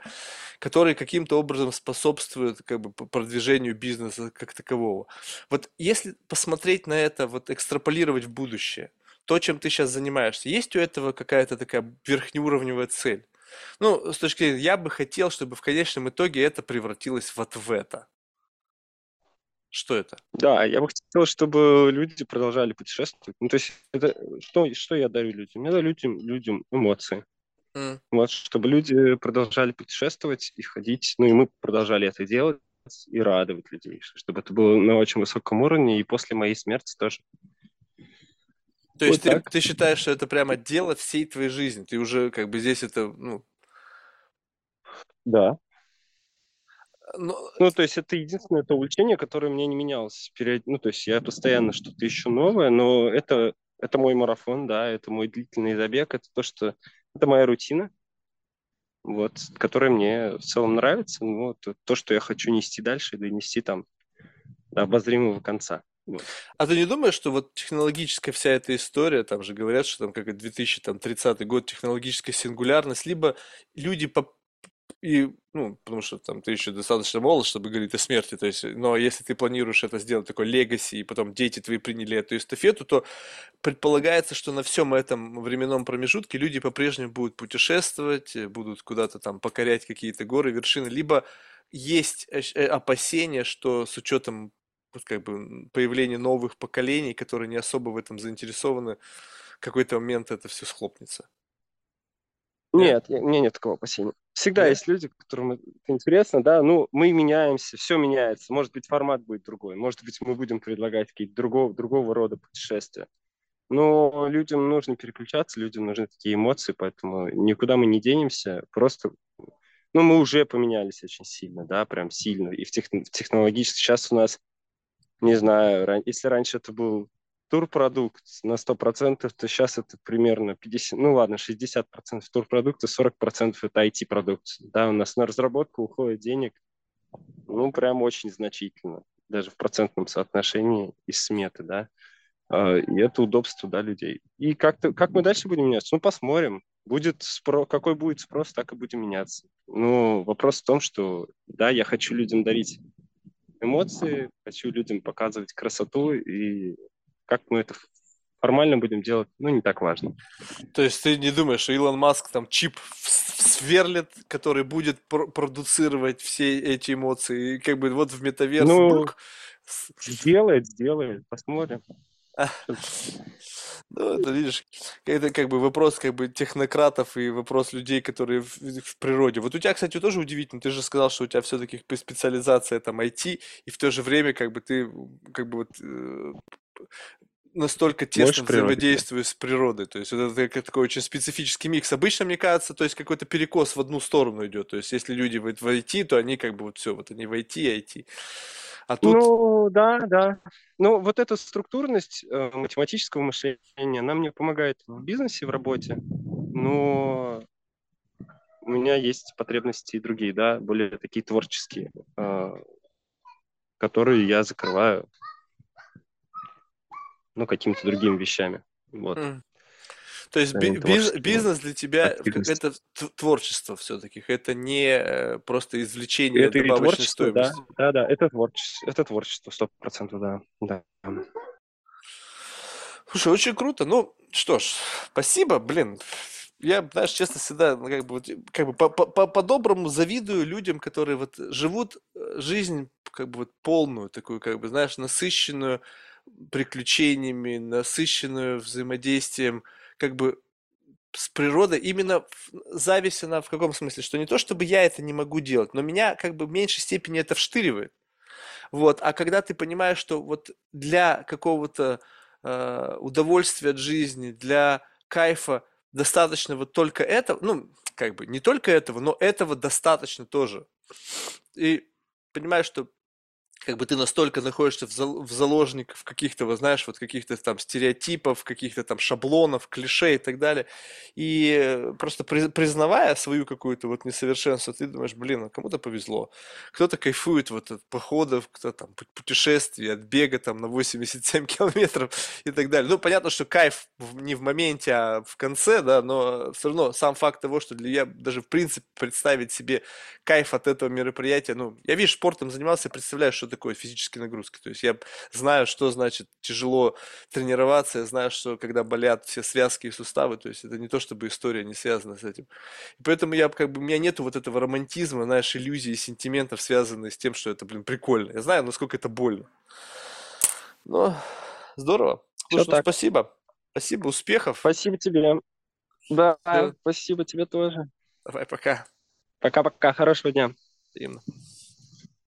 который каким-то образом способствует как бы продвижению бизнеса как такового. Вот если посмотреть на это, вот экстраполировать в будущее, то, чем ты сейчас занимаешься, есть у этого какая-то такая верхнеуровневая цель? Ну, с точки зрения, я бы хотел, чтобы в конечном итоге это превратилось вот в это. Что это? Да, я бы хотел, чтобы люди продолжали путешествовать. Ну, то есть, это, что, что я дарю людям? Я дарю людям, людям эмоции. М. Вот, чтобы люди продолжали путешествовать и ходить, ну, и мы продолжали это делать и радовать людей, чтобы это было на очень высоком уровне, и после моей смерти тоже. То есть Вот ты, так. ты считаешь, что это прямо дело всей твоей жизни? Ты уже как бы здесь это, ну, Да. ну, Ну, то есть это единственное это увлечение, которое у меня не менялось. Период... Ну, то есть я постоянно что-то ищу новое, но это, это мой марафон, да, это мой длительный забег, это то, что... Это моя рутина, вот, которая мне в целом нравится, ну, вот, то, что я хочу нести дальше и донести там до обозримого конца. Вот. А ты не думаешь, что вот технологическая вся эта история, там же говорят, что там как и 2030 год технологическая сингулярность, либо люди по- и, ну, потому что там ты еще достаточно молод, чтобы говорить о смерти, то есть, но если ты планируешь это сделать такой легаси, и потом дети твои приняли эту эстафету, то предполагается, что на всем этом временном промежутке люди по-прежнему будут путешествовать, будут куда-то там покорять какие-то горы, вершины, либо есть э, опасения, что с учетом как бы появления новых поколений, которые не особо в этом заинтересованы, в какой-то момент это все схлопнется. Нет, я, у меня нет такого опасения. Всегда Нет? есть люди, которым это интересно, да, ну, мы меняемся, все меняется, может быть, формат будет другой, может быть, мы будем предлагать какие-то другого, другого рода путешествия. Но людям нужно переключаться, людям нужны такие эмоции, поэтому никуда мы не денемся, просто, ну, мы уже поменялись очень сильно, да, прям сильно, и в, тех, в технологически, сейчас у нас, не знаю, если раньше это был турпродукт на 100%, то сейчас это примерно 50, ну ладно, 60% турпродукта, 40% это IT-продукт. Да, у нас на разработку уходит денег, ну, прям очень значительно, даже в процентном соотношении из сметы, да. А, и это удобство, да, людей. И как-то, как мы дальше будем меняться? Ну, посмотрим. Будет спро... Какой будет спрос, так и будем меняться. Ну, вопрос в том, что, да, я хочу людям дарить эмоции, хочу людям показывать красоту, и как мы это формально будем делать, ну, не так важно. То есть ты не думаешь, что Илон Маск там чип сверлит, который будет пр- продуцировать все эти эмоции, и как бы вот в метаверс... Ну, бурк... сделает, сделает, посмотрим. Ну, это, видишь, это как бы вопрос как бы технократов и вопрос людей, которые в, в природе. Вот у тебя, кстати, тоже удивительно, ты же сказал, что у тебя все-таки специализация там IT, и в то же время как бы ты как бы вот э, настолько тесно взаимодействую с природой. То есть это такой очень специфический микс. Обычно, мне кажется, то есть какой-то перекос в одну сторону идет. То есть если люди в IT, то они как бы вот все, вот они в IT, IT. А тут... Ну, да, да. Ну, вот эта структурность э, математического мышления, она мне помогает в бизнесе, в работе, но у меня есть потребности и другие, да, более такие творческие, э, которые я закрываю ну, какими-то другими вещами. Вот. Mm. То есть би- биз- бизнес для тебя это творчество все-таки, это не э, просто извлечение это добавочной стоимости. Да, да, да, это творчество, это творчество, сто процентов, да, да. Слушай, очень круто. Ну, что ж, спасибо, блин. Я, знаешь, честно, всегда ну, как бы, как бы по-доброму завидую людям, которые вот живут э, жизнь как бы вот полную, такую, как бы, знаешь, насыщенную, приключениями, насыщенную взаимодействием как бы с природой. Именно зависть она в каком смысле? Что не то, чтобы я это не могу делать, но меня как бы в меньшей степени это вштыривает. Вот. А когда ты понимаешь, что вот для какого-то э, удовольствия от жизни, для кайфа достаточно вот только этого, ну, как бы не только этого, но этого достаточно тоже. И понимаешь, что как бы ты настолько находишься в, зал, в заложниках каких-то, вот знаешь, вот каких-то там стереотипов, каких-то там шаблонов, клише и так далее. И просто при, признавая свою какую-то вот несовершенство, ты думаешь, блин, а кому-то повезло. Кто-то кайфует вот от походов, кто там путешествий, от бега там на 87 километров и так далее. Ну, понятно, что кайф не в моменте, а в конце, да, но все равно сам факт того, что для я даже в принципе представить себе кайф от этого мероприятия, ну, я, видишь, спортом занимался, представляю, что такое физические нагрузки. То есть я знаю, что значит тяжело тренироваться, я знаю, что когда болят все связки и суставы, то есть это не то, чтобы история не связана с этим. И поэтому я как бы, у меня нету вот этого романтизма, знаешь, иллюзий, сентиментов, связанных с тем, что это, блин, прикольно. Я знаю, насколько это больно. Но здорово. Слушай, ну, спасибо. Спасибо, успехов. Спасибо тебе. Да, Все. спасибо тебе тоже. Давай, пока. Пока-пока, хорошего дня. Именно.